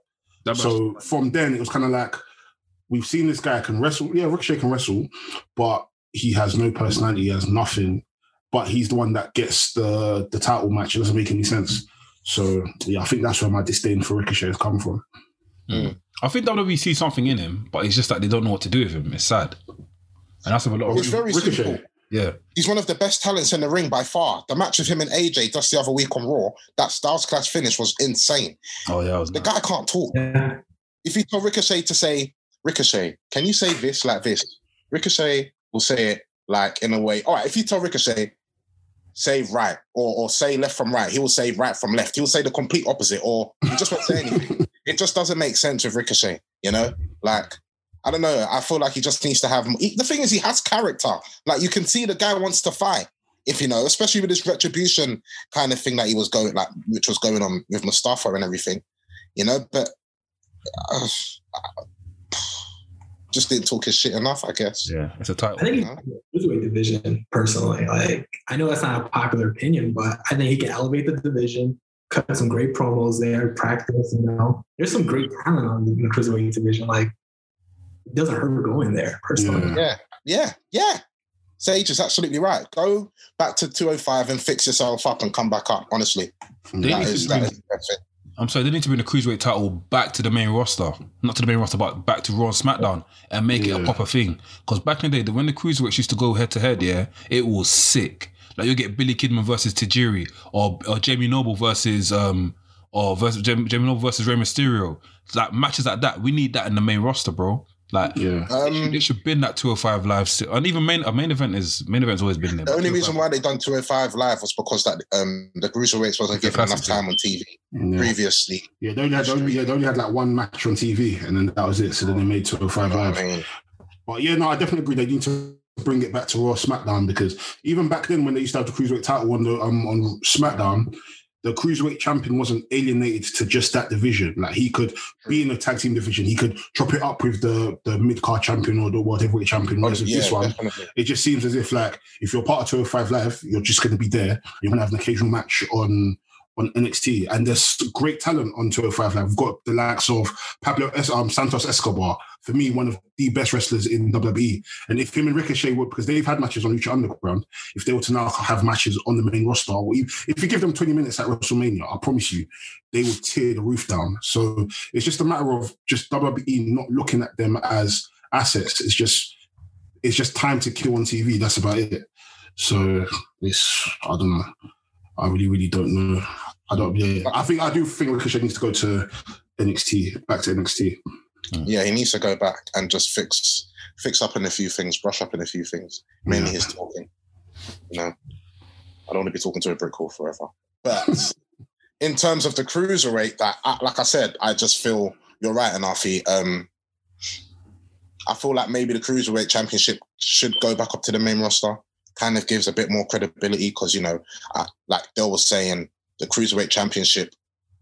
That So from then, it was kind of like we've seen this guy can wrestle. Yeah, Ricochet can wrestle, but he has no personality. He has nothing. But he's the one that gets the the title match. It doesn't make any sense. So yeah, I think that's where my disdain for Ricochet has come from. I think WWE sees something in him, but it's just that they don't know what to do with him. It's sad. And that's a lot of It's very Ricochet. simple. Yeah. He's one of the best talents in the ring by far. The match with him and AJ just the other week on Raw, that Styles Clash finish was insane. Oh yeah, was The nice. guy can't talk. Yeah. If you tell Ricochet to say, Ricochet, can you say this like this? Ricochet will say it like in a way. All right, if you tell Ricochet, say right or, or say left from right, he will say right from left. He will say the complete opposite, or he just won't say anything. it just doesn't make sense with Ricochet, you know? Like, I don't know. I feel like he just needs to have. He, the thing is, he has character. Like, you can see the guy wants to fight. If you know, especially with this retribution kind of thing that he was going, like, which was going on with Mustafa and everything, you know. But uh, just didn't talk his shit enough, I guess. Yeah, it's a title. I think he's cruiserweight division personally. Like I know that's not a popular opinion, but I think he can elevate the division, cut some great promos there, practice. You know, there's some great talent on the, the cruiserweight division. Like it doesn't hurt going there personally. Yeah. Yeah, yeah, yeah. Sage is absolutely right. Go back to 205 and fix yourself up and come back up. Honestly, They that need is to that bring- is the best thing. I'm sorry, they need to bring the cruiserweight title back to the main roster, not to the main roster, but back to Raw and SmackDown, and make it a proper thing. Because back in the day, when the cruiserweights used to go head to head, yeah, it was sick. Like you get Billy Kidman versus Tajiri, or or Jamie Noble versus um, or versus Jamie, Jamie Noble versus Rey Mysterio. Like matches like that, we need that in the main roster, bro. Like Yeah. Um, it should have been that 205 live, si- and even main a main event is main event's always been there. the only reason why they done 205 live was because that um the cruiserweights wasn't given enough time on TV Yeah. previously. Yeah, they only had, they only, yeah, they only had like one match on TV, and then that was it. So then they made 205 You know what live. I mean, But yeah, no, I definitely agree. They need to bring it back to Raw SmackDown because even back then when they used to have the cruiserweight title on the um, on SmackDown, the cruiserweight champion wasn't alienated to just that division. Like he could be in a tag team division, he could drop it up with the the mid card champion or the world heavyweight champion. Oh, Whereas with yeah, this one, definitely. it just seems as if like if you're part of 205 Live, you're just going to be there. You're going to have an occasional match on on NXT, and there's great talent on 205 Live. We've got the likes of Pablo es- um, Santos Escobar, for me, one of the best wrestlers in WWE. And if him and Ricochet would, because they've had matches on Lucha Underground, if they were to now have matches on the main roster, or if, you give them 20 minutes at WrestleMania, I promise you, they would tear the roof down. So it's just a matter of just WWE not looking at them as assets. It's just it's just time to kill on TV. That's about it. So it's I don't know. I really, really don't know. I don't. Yeah, I think I do think Ricochet needs to go to NXT, back to NXT. Yeah, he needs to go back and just fix fix up in a few things, brush up in a few things. Mainly Yeah. his talking. You know, I don't want to be talking to a brick wall forever. But in terms of the cruiserweight, that like I said, I just feel you're right, Anafi. Um, I feel like maybe the cruiserweight championship should go back up to the main roster. Kind of gives a bit more credibility because you know, I, like Dell was saying, the cruiserweight championship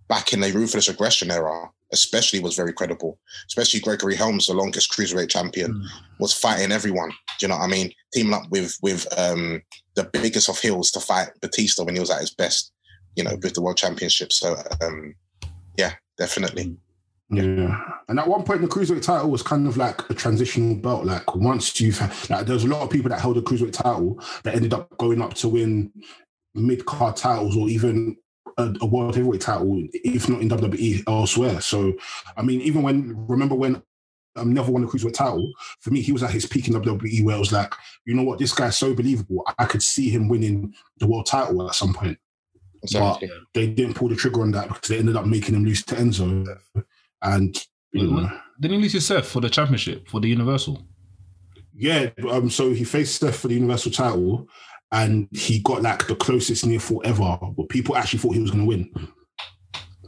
back in the ruthless aggression era, especially was very credible. Especially Gregory Helms, the longest cruiserweight champion, Mm. was fighting everyone. Do you know what I mean? Teaming up with with um, the biggest of heels to fight Batista when he was at his best. You know, with the world championship. So um, yeah, definitely. Yeah. And at one point, the cruiserweight title was kind of like a transitional belt. Like once you've like, there's a lot of people that held the cruiserweight title that ended up going up to win mid card titles or even a, a world heavyweight title, if not in WWE elsewhere. So, I mean, even when remember when um, Neville won the cruiserweight title, for me, he was at his peak in WWE, where it was like, you know what, this guy's so believable. I could see him winning the world title at some point. Exactly. But they didn't pull the trigger on that because they ended up making him lose to Enzo, and you know, Didn't he lose to Seth for the championship for the Universal? yeah. Um, so he faced Steph for the Universal title, and he got like the closest near fall ever. But people actually thought he was going to win.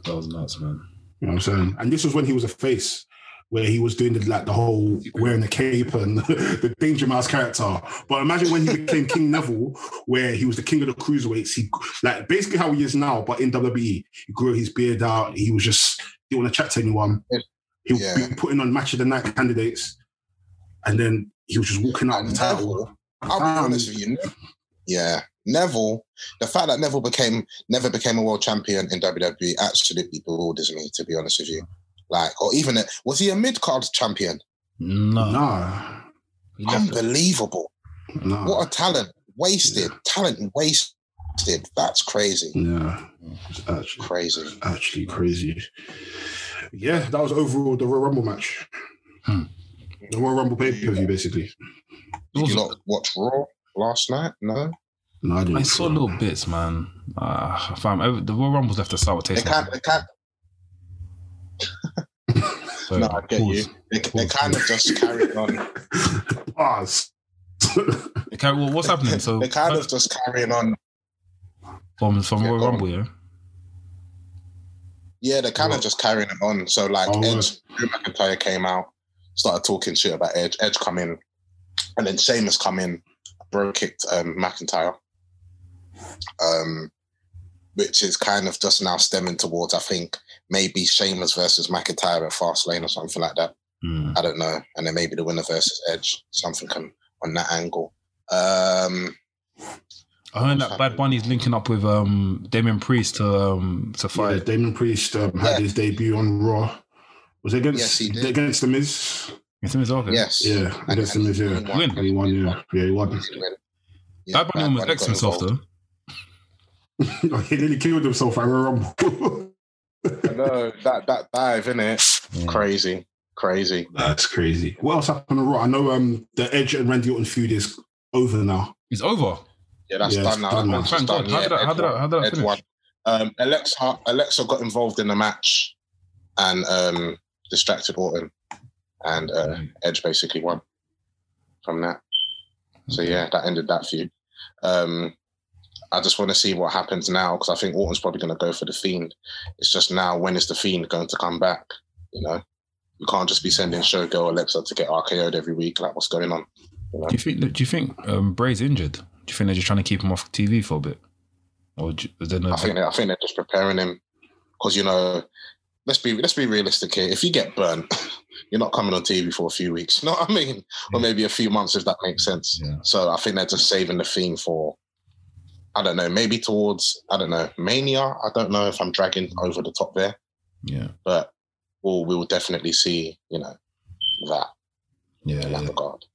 That was nuts, man. You know what I'm saying? And this was when he was a face, where he was doing the, like the whole wearing a cape and the Danger Mouse character. But imagine when he became King Neville, where he was the king of the cruiserweights. He like basically how he is now, but in WWE, he grew his beard out. He was just he didn't want to chat to anyone. He would Yeah. be putting on match of the night candidates, and then he was just walking out of the title. I'll be honest with you. Ne- Yeah, Neville. The fact that Neville became never became a world champion in WWE absolutely bewilders me. To be honest with you, like, or even a, was he a mid card champion? No, Nah, he left it. Unbelievable! nah. What a talent wasted. Talent wasted. That's crazy. yeah, it's actually Crazy. actually crazy. Yeah, that was overall the Royal Rumble match. Hmm. The Royal Rumble pay per view, basically. Did you not watch Raw last night? No. No, I didn't. I saw little bits, man. Uh, fam, every- the Royal Rumbles left a sour They taste. in my can't. They can't. So, No, I get you. pause. They, they Pause. kind of just carried on. Bars. Okay, well, what's happening? So, They're kind of just carrying on. from from Yeah, Royal. Rumble, yeah. Yeah, they're kind What? of just carrying it on. So like Oh, Edge, Drew McIntyre came out, started talking shit about Edge. Edge come in, and then Sheamus come in, bro kicked um, McIntyre. Um, which is kind of just now stemming towards I think maybe Sheamus versus McIntyre at Fastlane or something like that. Hmm. I don't know, and then maybe the winner versus Edge, something on, on that angle. Um, I heard that Bad Bunny's linking up with um Damian Priest to um to Yeah, fight. Damian Priest um, had Yeah. his debut on Raw. Was it against Yes, he did. against the Miz? It's him as well, yes, Yeah, And- against the and Miz. Yeah, he Win. And he won. Yeah, yeah, he won. Yeah, Bad Bunny almost Bunny vexed got himself involved. Oh, though. he nearly killed himself at Royal Rumble. I know that that dive in it, Yeah. crazy, crazy. That's crazy. What else happened on Raw? I know um the Edge and Randy Orton feud is over now. It's over. Yeah, that's Yeah, done now. done That now. Thank God. done. How did that- how did that- how did that finish? won. Um, Alexa Alexa got involved in the match and um, distracted Orton, and uh, Edge basically won from that. So yeah, that ended that feud. Um, I just want to see what happens now because I think Orton's probably going to go for the Fiend. It's just now when is the Fiend going to come back? You know, you can't just be sending Showgirl Alexa to get RKO'd every week. Like, what's going on? You know? Do you think? Do you think um, Bray's injured? Do you think they're just trying to keep him off TV for a bit? Or do, is? I think they- I think they're just preparing him because you know, let's be let's be realistic here. If you get burnt, you're not coming on TV for a few weeks. You know what I mean? Or maybe a few months if that makes sense. Yeah. So I think they're just saving the theme for. I don't know, maybe towards I don't know Mania. I don't know if I'm dragging over the top there, Yeah. but we'll we will definitely see you know that Yeah. in that yeah. regard.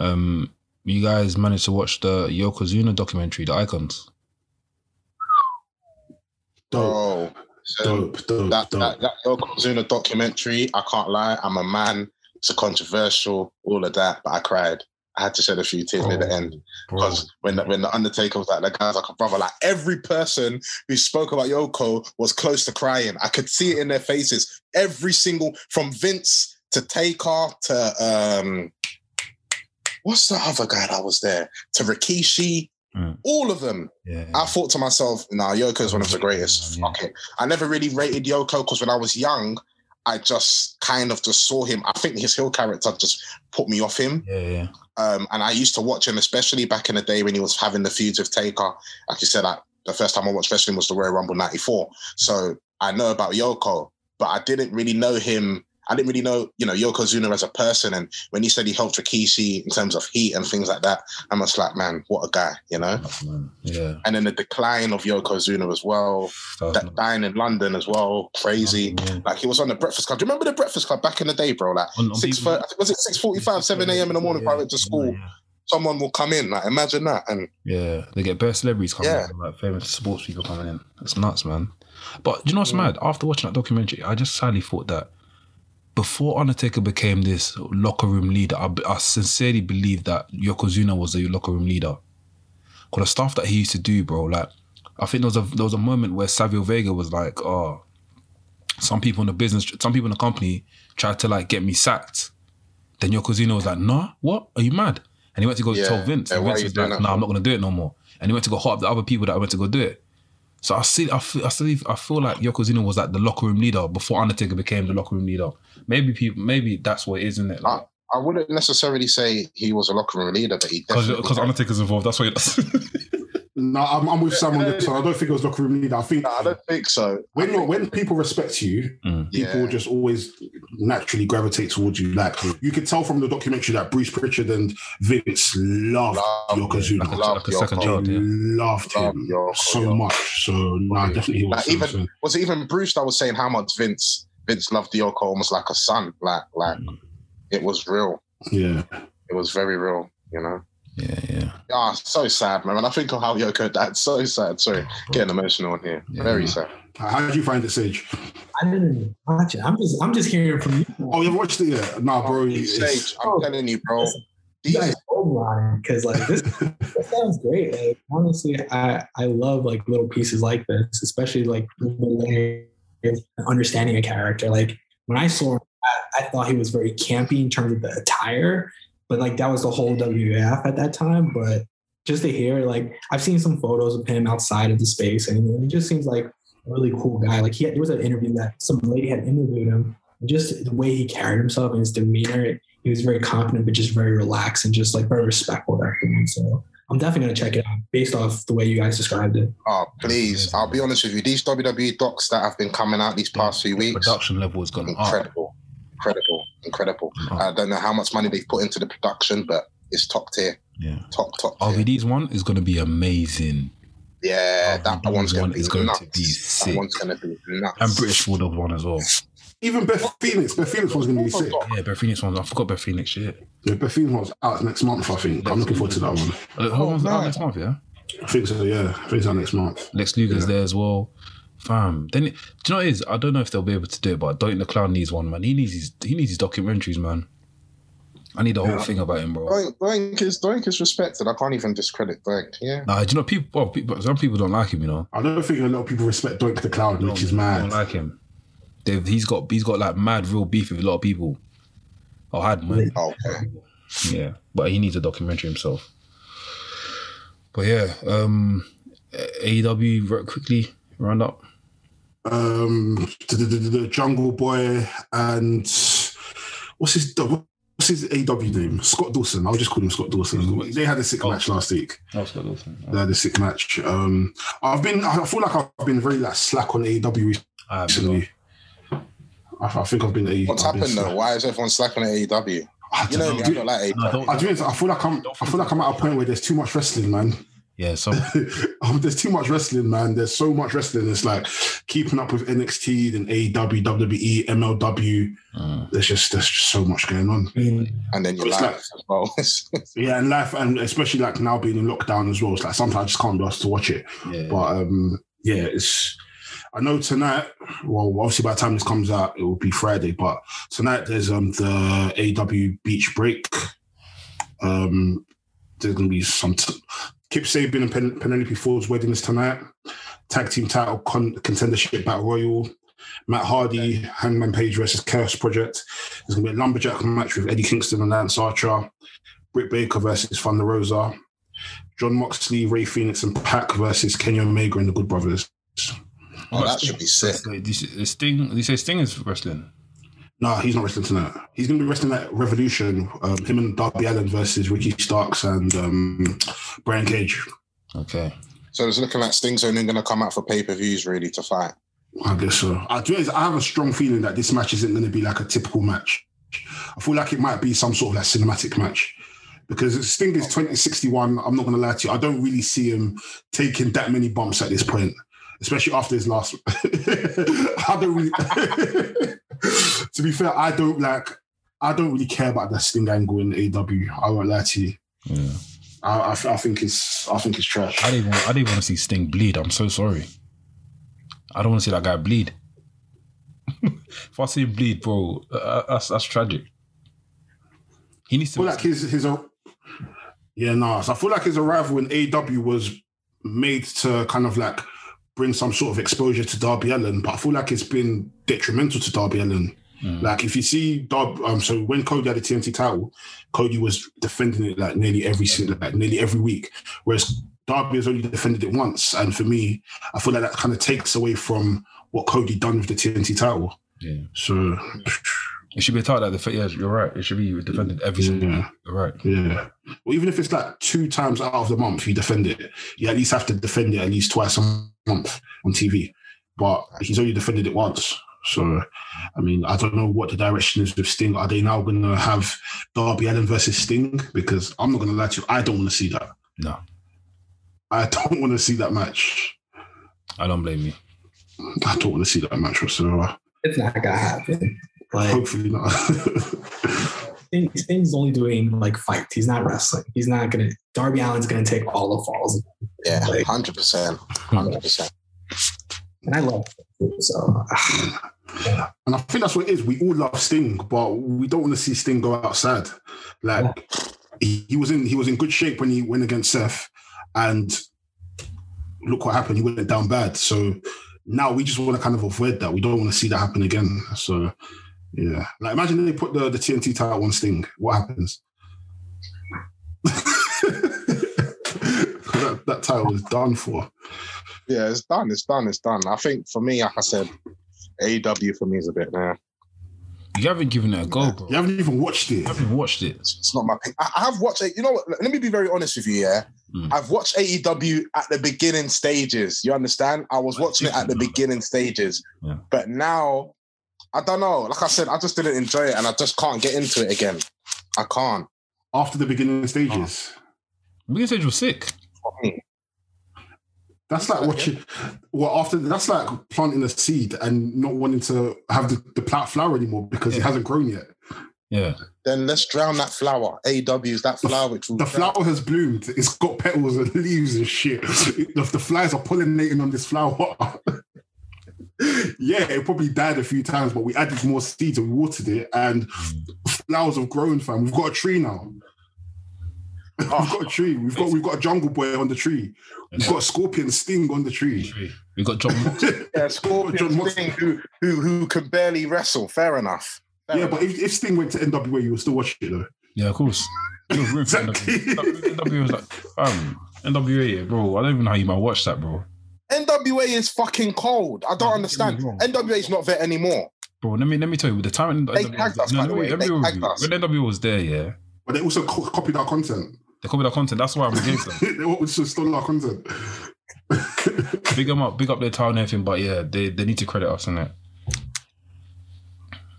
Um, you guys managed to watch the Yokozuna documentary, The Icons. Dope, Oh, so dope, dope, that, dope. that that Yokozuna documentary, I can't lie, I'm a man. It's a controversial, all of that, but I cried. I had to shed a few tears near the end because when the, when the Undertaker was like, the guy's like a brother, like every person who spoke about Yoko was close to crying. I could see it in their faces. Every single, from Vince to Taker to um, what's the other guy that was there to Rikishi, Mm. all of them. yeah. I thought to myself, nah, Yoko is one of the greatest. Yeah. Fuck it. I never really rated Yoko because when I was young, I just kind of just saw him. I think his heel character just put me off him. yeah, yeah. Um, and I used to watch him, especially back in the day when he was having the feuds with Taker. Like you said, like, the first time I watched wrestling was the Royal Rumble 94. So I know about Yoko, but I didn't really know him. I didn't really know, you know, Yokozuna as a person. And when he said he helped Rikishi in terms of heat and things like that, I'm just like, man, what a guy, you know? Yeah. And then the decline of Yokozuna as well, That was that nuts. dying in London as well, crazy. Yeah. Like he was on the Breakfast Club. Do you remember the Breakfast Club back in the day, bro? Like On- six was it six forty five, seven a.m. in the morning? If I went to school, Yeah. someone will come in. Like imagine that. And Yeah, they get bare celebrities coming Yeah. in, like famous sports people coming in. It's nuts, man. But do you know what's Mm. mad? After watching that documentary, I just sadly thought that before Undertaker became this locker room leader, I, I sincerely believe that Yokozuna was the locker room leader. Cause the stuff that he used to do, bro, like I think there was a there was a moment where Savio Vega was like, oh, some people in the business, some people in the company tried to like get me sacked. Then Yokozuna was like, nah, what? Are you mad? And he went to go Yeah. tell Vince. Yeah, and Vince was like, nah. I'm not gonna do it no more. And he went to go hot up the other people that went to go do it. So I see, I feel, I still, I feel like Yokozuna was like the locker room leader before Undertaker became the locker room leader. Maybe people, maybe that's what it is, isn't it? I, I wouldn't necessarily say he was a locker room leader, but he because Undertaker's involved. That's why. He does. No, I'm, I'm with Sam on this one. I don't think it was locker room leader. I think No, I don't think so. when you're, when people respect you, Mm. people Yeah. just always naturally gravitate towards you. Like you could tell from the documentary that Bruce Pritchard and Vince loved Love Yokozuna. like a, Love like a your second They child. Yeah. loved Love him Yoko, so Yoko. much. So nah, definitely he was. Like, even- Was it even Bruce that was saying how much Vince Vince loved Yoko almost like a son? Like like Mm. it was real. yeah. It was very real. You know. Yeah, yeah. Ah, so sad, man. When I think of how Yoko died, so sad. Sorry, getting emotional on here. Yeah. Very sad. How did you find it, Sage? I didn't watch it. I'm just I'm just hearing from you. Oh, you watched it? Yeah. Nah, bro. it's- Sage, I'm Oh. telling you, bro. These, told me on it because like this, this sounds great. Like honestly, I I love like little pieces like this, especially like understanding a character. Like when I saw him, I, I thought he was very campy in terms of the attire, but like that was the whole WWF at that time. But just to hear, like I've seen some photos of him outside of the space, and he just seems like a really cool guy. Like he had, there was an interview that some lady had interviewed him. Just the way he carried himself and his demeanor, he was very confident, but just very relaxed and just like very respectful to everyone. So I'm definitely gonna check it out based off the way you guys described it. oh, please. I'll be honest with you. These WWE docs that have been coming out these past few weeks, Production level has gone up. Incredible, incredible, incredible. Oh. I don't know how much money they've put into the production, but it's top tier, Yeah. top top tier. RVD's one is going to be amazing. Yeah, that RVD's one's one gonna be is going nuts. to be sick. That one's gonna be nuts. And British Bulldog one as well. Even Beth Phoenix. Beth Phoenix was going to be sick. Yeah, Beth Phoenix one. I forgot Beth Phoenix shit. Yeah, Beth Phoenix was out next month. I think. I'm looking forward to that one. Uh, Her one's out next month, yeah? I think so. Yeah, I think it's out next month. Lex Luger's Yeah. there as well. Fam. Then, do you know what it is? I don't know if they'll be able to do it, but Doink the Clown needs one, man. He needs his, he needs his documentaries, man. I need the whole Yeah. thing about him, bro. Doink, Doink is Doink is respected. I can't even discredit Doink. Yeah. Nah, do you know people, well, people? Some people don't like him, you know. I don't think a lot of people respect Doink the Clown, which is Don't- mad. Don't like him. They've, he's got he's got like mad real beef with a lot of people. Or had man. Okay. Yeah, but he needs a documentary himself. But yeah, um, AEW very quickly round up. Um, the, the, the, the Jungle Boy and what's his what's his AW name? Scott Dawson. I'll just call him Scott Dawson. They had a sick Oh. match last week. Oh, Scott Dawson. They had a sick match. Um, I've been. I feel like I've been very like slack on AW I recently. I, I think I've been. A, What's I've been happened though? Why is everyone slacking at AEW? I You don't know know. me, I don't like No, AEW. don't- I, do, I feel like I'm. I feel like I'm at a point where there's too much wrestling, man. Yeah, so um, there's too much wrestling, man. There's so much wrestling. It's like keeping up with NXT, and AEW, WWE, MLW. uh, There's just there's just so much going on. I And then your It's life as well. Yeah, and life, and especially like now being in lockdown as well. It's like sometimes I just can't be asked to watch it. yeah. But um, yeah, it's. I know tonight. Well, obviously by the time this comes out, it will be Friday. But tonight there's um the AW Beach Break. Um, there's gonna be some. T- Kip Sabian and Pen- Penelope Ford's wedding is tonight. Tag team title con- contendership battle royal. Matt Hardy, Hangman Page versus Chaos Project. There's gonna be a lumberjack match with Eddie Kingston and Lance Archer. Britt Baker versus Thunder Rosa. Jon Moxley, Rey Fenix, and Pac versus Kenny Omega and the Good Brothers. oh, that should be sick. Wait, this, this Sting, you say Sting is wrestling? No, he's not wrestling tonight. He's going to be wrestling at Revolution. Um, him and Darby Allin versus Ricky Starks and um, Brian Cage. Okay. So it's looking like Sting's only going to come out for pay per views really to fight. I guess so. I, to be honest, I have a strong feeling that this match isn't going to be like a typical match. I feel like it might be some sort of like cinematic match. Because Sting is 2061. I'm not going to lie to you. I don't really see him taking that many bumps at this point, especially after his last. I don't really. to be fair, I don't like. I don't really care about the Sting angle in AW. I won't lie to you. Yeah. I, I, I think it's. I think it's trash. I didn't. Want, I didn't want to see Sting bleed. I'm so sorry. I don't want to see that guy bleed. If I see him bleed, bro, uh, that's that's tragic. He needs to. feel like his his yeah, no. So I feel like his arrival in AW was made to kind of like bring some sort of exposure to Darby Allin, but I feel like it's been detrimental to Darby Allin. Mm. Like if you see Darby, um, so when Cody had the TNT title, Cody was defending it like nearly every single, like nearly every week, whereas Darby has only defended it once. And for me, I feel like that kind of takes away from what Cody done with the TNT title. yeah. So It should be a title that the yeah, you're right. It should be defended every single Yeah. You're right. Yeah. Well, even if it's like two times out of the month you defend it, you at least have to defend it at least twice a month on TV. But he's only defended it once. So, I mean, I don't know what the direction is with Sting. Are they now going to have Darby Allin versus Sting? Because I'm not going to lie to you, I don't want to see that. No, I don't want to see that match. I don't blame you. I don't want to see that match whatsoever. It's not gonna happen. Like Hopefully not. Sting, Sting's only doing like fights. He's not wrestling. He's not gonna. Darby Allin's gonna take all the falls, Yeah, Like- hundred percent, hundred percent. and I love. It, so And I think that's what it is. We all love Sting, but we don't want to see Sting go outside. Like he, he was in he was in good shape when he went against Seth, and look what happened. He went down bad. So now we just want to kind of avoid that. We don't want to see that happen again. So yeah, like imagine they put the, the TNT title on Sting. What happens? that, that title is done for. Yeah, it's done. It's done. It's done. I think for me, like I said, AEW for me is a bit. Nah, You haven't given it a go, bro. You haven't even watched it. You haven't watched it. it's, it's not my thing. I, I have watched it. You know what? Let me be very honest with you. Yeah, Mm. I've watched AEW at the beginning stages. You understand? I was watching it at the beginning stages, Yeah. but now I don't know. Like I said, I just didn't enjoy it, and I just can't get into it again. I can't. After the beginning stages. Beginning Stage was sick. For me. That's like watching. Well, after that's like planting a seed and not wanting to have the, the plant flower anymore because it hasn't grown yet. Yeah. Then let's drown that flower. AEW is that flower which will The drown. flower has bloomed. It's got petals and leaves and shit. The, the flies are pollinating on this flower. yeah, it probably died a few times, but we added more seeds and we watered it, and flowers have grown. Fam, we've got a tree now. We've got a tree. We've got we've got a jungle boy on the tree. We've got a scorpion sting on the tree. We've got Jon Yeah, Scorpion Jon Mox- Sting, who, who who can barely wrestle. Fair enough. Fair Yeah, but if, if Sting went to NWA, you would still watch it though. yeah, of course. Was Exactly. NWA. NWA was like, um, NWA, bro. I don't even know how you might watch that, bro. NWA is fucking cold. I don't understand. don't get me wrong. NWA is not there anymore. Bro, let me let me tell you, the time They NWA tagged was us, by the way. let They let tagged review. us. when NWA was there, yeah, But they also co- copied our content. They copied our content. That's why I'm against them. they also stole our content. big them up, big up their town and everything. But yeah, they, they need to credit us in it.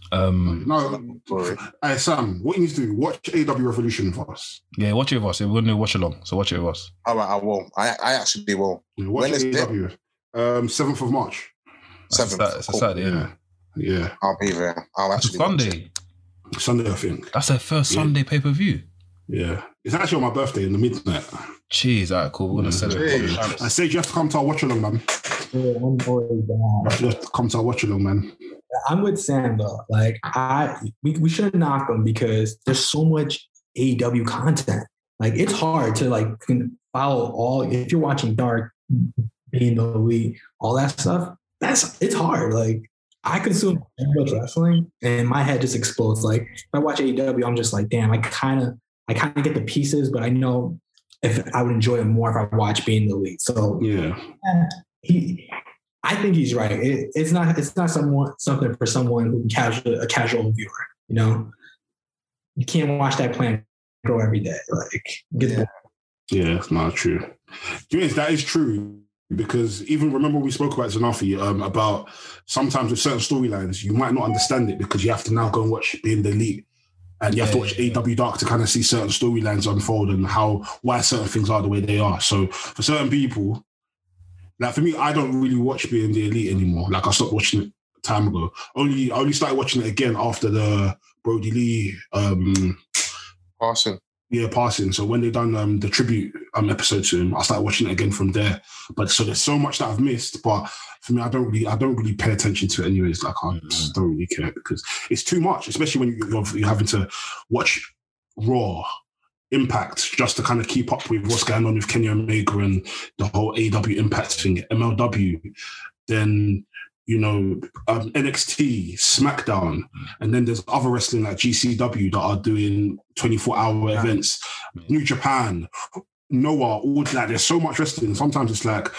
Um, no, Sorry. hey Sam, what you need to do? Watch AW Revolution for us. yeah, watch it with us. We're gonna watch along, so watch it with us. All right, I will. I I actually will. Yeah, watch When is it? AW. Um, seventh of March. It's a Seventh. Sat- It's a Cool. Saturday, isn't Yeah, yeah, I'll be there. I'll actually. watch. Sunday. Sunday I think. That's their first Yeah. Sunday pay per view. Yeah, it's actually on my birthday in the midnight. Jeez, alright, cool. We're gonna Yeah. celebrate. I said you have to come to our watch along, man. yeah, I'm always down. You have to come to our watch along, man. I'm with Sam though. Like I, we, we shouldn't knock them because there's so much AEW content. Like it's hard to like follow all. If you're watching Dark, being the elite, all that stuff. That's it's hard. Like I consume so much wrestling, and my head just explodes. Like if I watch AEW, I'm just like, damn. I kind of, I kind of get the pieces, but I know if I would enjoy it more if I watch being the elite. So Yeah, he I think he's right. It, it's not it's not someone something for someone who casual a casual viewer. You know, you can't watch that plant grow every day. Like get Yeah. yeah, it's not true. Yes, that is true. Because even remember we spoke about Zanafi um, about sometimes with certain storylines you might not understand it because you have to now go and watch being the elite and you have to watch. AW Dark to kind of see certain storylines unfold and how why certain things are the way they are. So for certain people, like for me, I don't really watch being the elite anymore. Like I stopped watching it time ago. Only I only started watching it again after the Brodie Lee um Awesome. Yeah, passing. So when they done um, the tribute um, episode to him, I started watching it again from there. But so there's so much that I've missed. But for me, I don't really, I don't really pay attention to it anyways. Like I just don't really care because it's too much, especially when you're, you're having to watch Raw, Impact, just to kind of keep up with what's going on with Kenny Omega and the whole AW Impact thing, MLW. Then you know, um, NXT, SmackDown, and then there's other wrestling like GCW that are doing 24 hour Yeah. events, New Japan, Noah, all that. There's so much wrestling. Sometimes it's like,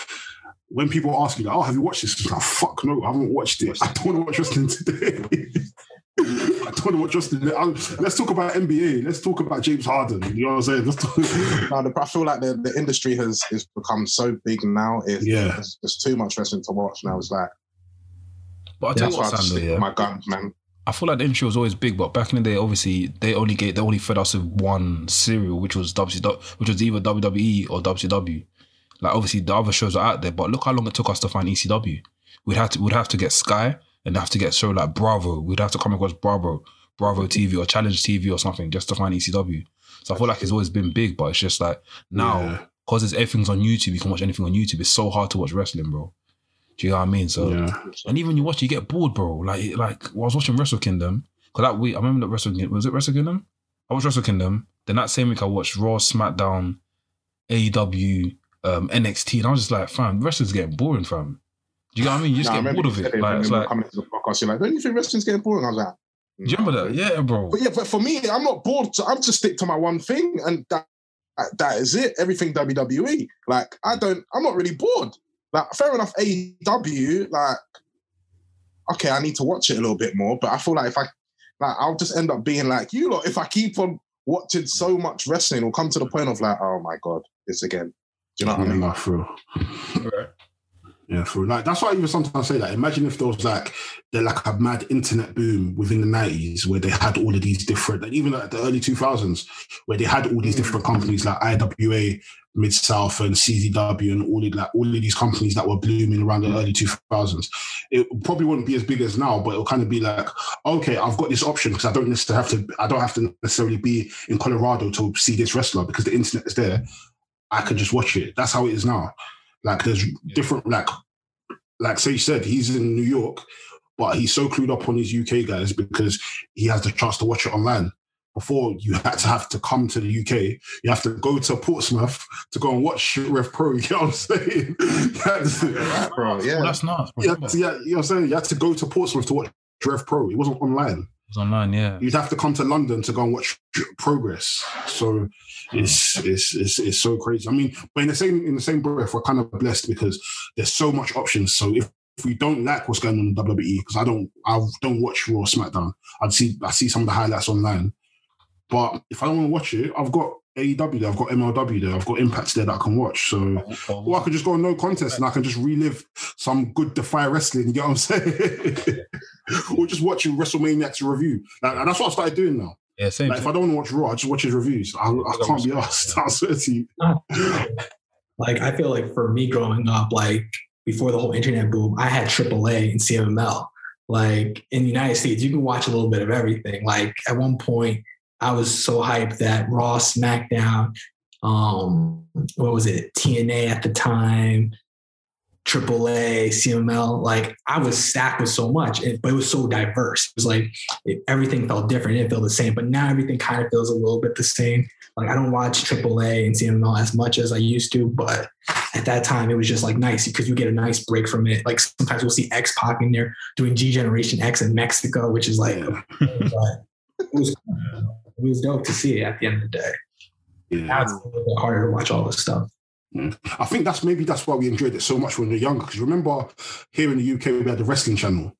when people ask you, like, oh, have you watched this? It's like, fuck no, I haven't watched it. I don't want to watch wrestling today. I don't want to watch wrestling. I'll- Let's talk about NBA. Let's talk about James Harden. You know what I'm saying? Let's talk. No, the, I feel like the, the industry has has become so big now. It's, Yeah. there's, there's too much wrestling to watch now. It's like But I tell that's you why what, just Sandro, stick yeah. my guns, man. I feel like the industry was always big, but back in the day, obviously they only get they only fed us with one serial, which was WCW, which was either WWE or WCW. Like obviously the other shows are out there, but look how long it took us to find ECW. We'd have to we'd have to get Sky and have to get show like Bravo. We'd have to come across Bravo, Bravo TV or Challenge TV or something just to find ECW. So I feel like it's always been big, but it's just like now Yeah. because it's everything's on YouTube, you can watch anything on YouTube. It's so hard to watch wrestling, bro. Do you know what I mean? So Yeah. and even you watch, you get bored, bro. Like, like well, I was watching Wrestle Kingdom because that week I remember that Wrestle Kingdom was it Wrestle Kingdom? I watched Wrestle Kingdom. Then that same week I watched Raw, SmackDown, AEW, um, NXT, and I was just like, fam, wrestling's getting boring, fam. Do you know what I mean? You just Nah, get bored of you it. Like, it's like, coming to the podcast, you're like, don't you think wrestling's getting boring? I was like, do you remember that? Yeah, bro. But yeah, but for me, I'm not bored. So I'm just stick to my one thing, and that that is it. Everything WWE. Like I don't. I'm not really bored. Like fair enough. AEW. Like okay, I need to watch it a little bit more. But I feel like if I like, I'll just end up being like you lot. If I keep on watching so much wrestling, it'll come to the point of like, oh my god, this again. Do you know what I Yeah, mean? nah, for real. Yeah, for real. Like that's why I even sometimes say that. Imagine if there was like there like a mad internet boom within the nineties where they had all of these different, like even at the early two thousands, where they had all these Mm. different companies like IWA, Mid South, and CZW, and all of like all of these companies that were blooming around the mm. early two thousands. It probably wouldn't be as big as now, but it'll kind of be like, okay, I've got this option because I don't necessarily have to. I don't have to necessarily be in Colorado to see this wrestler because the internet is there. I can just watch it. That's how it is now. Like there's different like like Sage said, he's in New York, but he's so clued up on his UK guys because he has the chance to watch it online. Before you had to have to come to the UK, you have to go to Portsmouth to go and watch Rev Pro. You know what I'm saying? You had to- Right, bro. Well, Yeah. that's nuts. Bro. you, to- yeah, you know what I'm saying? You had to go to Portsmouth to watch Rev Pro. It wasn't online. it was online, yeah. You'd have to come to London to go and watch Progress. So hmm. it's it's it's, it's so crazy. I mean, but in the same in the same breath, we're kind of blessed because there's so much options. So if if we don't like what's going on in WWE, because I don't I don't watch Raw or SmackDown. I see I see some of the highlights online. But if I don't want to watch it, I've got AEW there, I've got MLW there, I've got Impact there that I can watch. So or I could just go on no contest and I can just relive some good Defy wrestling. You get what I'm saying? or just watching WrestleManiacs review. Like, and that's what I started doing now. Yeah, same. Like, if I don't want to watch Raw, I just watch his reviews. I, I can't be asked. I swear to you. like I feel like for me growing up, like before the whole internet boom, I had AAA and CMLL. Like in the United States, you can watch a little bit of everything. Like at one point, I was so hyped that Raw, SmackDown, um, what was it, TNA at the time, AAA, CMLL. Like I was stacked with so much, but it was so diverse. It was like it, everything felt different. It didn't feel the same. But now everything kind of feels a little bit the same. Like I don't watch AAA and CMLL as much as I used to, but at that time it was just like nice because you get a nice break from it. Like sometimes we'll see X Pac in there doing G Generation X in Mexico, which is like but it was it was dope to see it at the end of the day. Now Yeah. it's a little bit harder to watch all this stuff. I think that's maybe that's why we enjoyed it so much when we were younger. Because remember, here in the UK, we had the wrestling channel.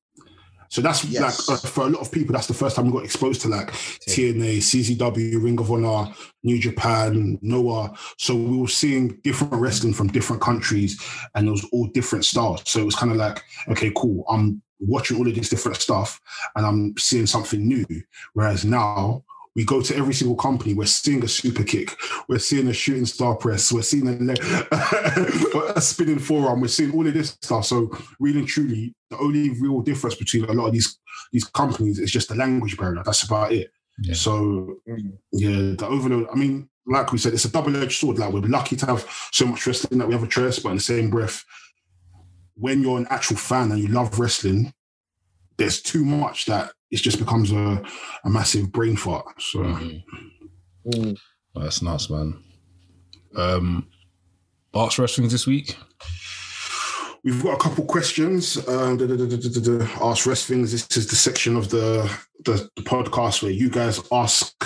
So that's Yes. like uh, for a lot of people, that's the first time we got exposed to like TNA, CZW, Ring of Honor, New Japan, Noah. So we were seeing different wrestling from different countries, and it was all different styles. So it was kind of like, okay, cool. I'm watching all of this different stuff, and I'm seeing something new. Whereas now we go to every single company, we're seeing a super kick, we're seeing a shooting star press, we're seeing a, leg, a spinning forearm, we're seeing all of this stuff. So really and truly, the only real difference between a lot of these these companies is just the language barrier. That's about it. Yeah. So yeah, the overload. I mean, like we said, it's a double-edged sword. Like we're lucky to have so much wrestling that we have a choice, but in the same breath, when you're an actual fan and you love wrestling, there's too much that it just becomes a, a massive brain fart. So Mhm. Mm. Oh, that's nuts, man. Um, Arts Wrestling this week. We've got a couple questions. Um, da, da, da, da, da, da, da. Ask Wrestlings. This is the section of the, the the podcast where you guys ask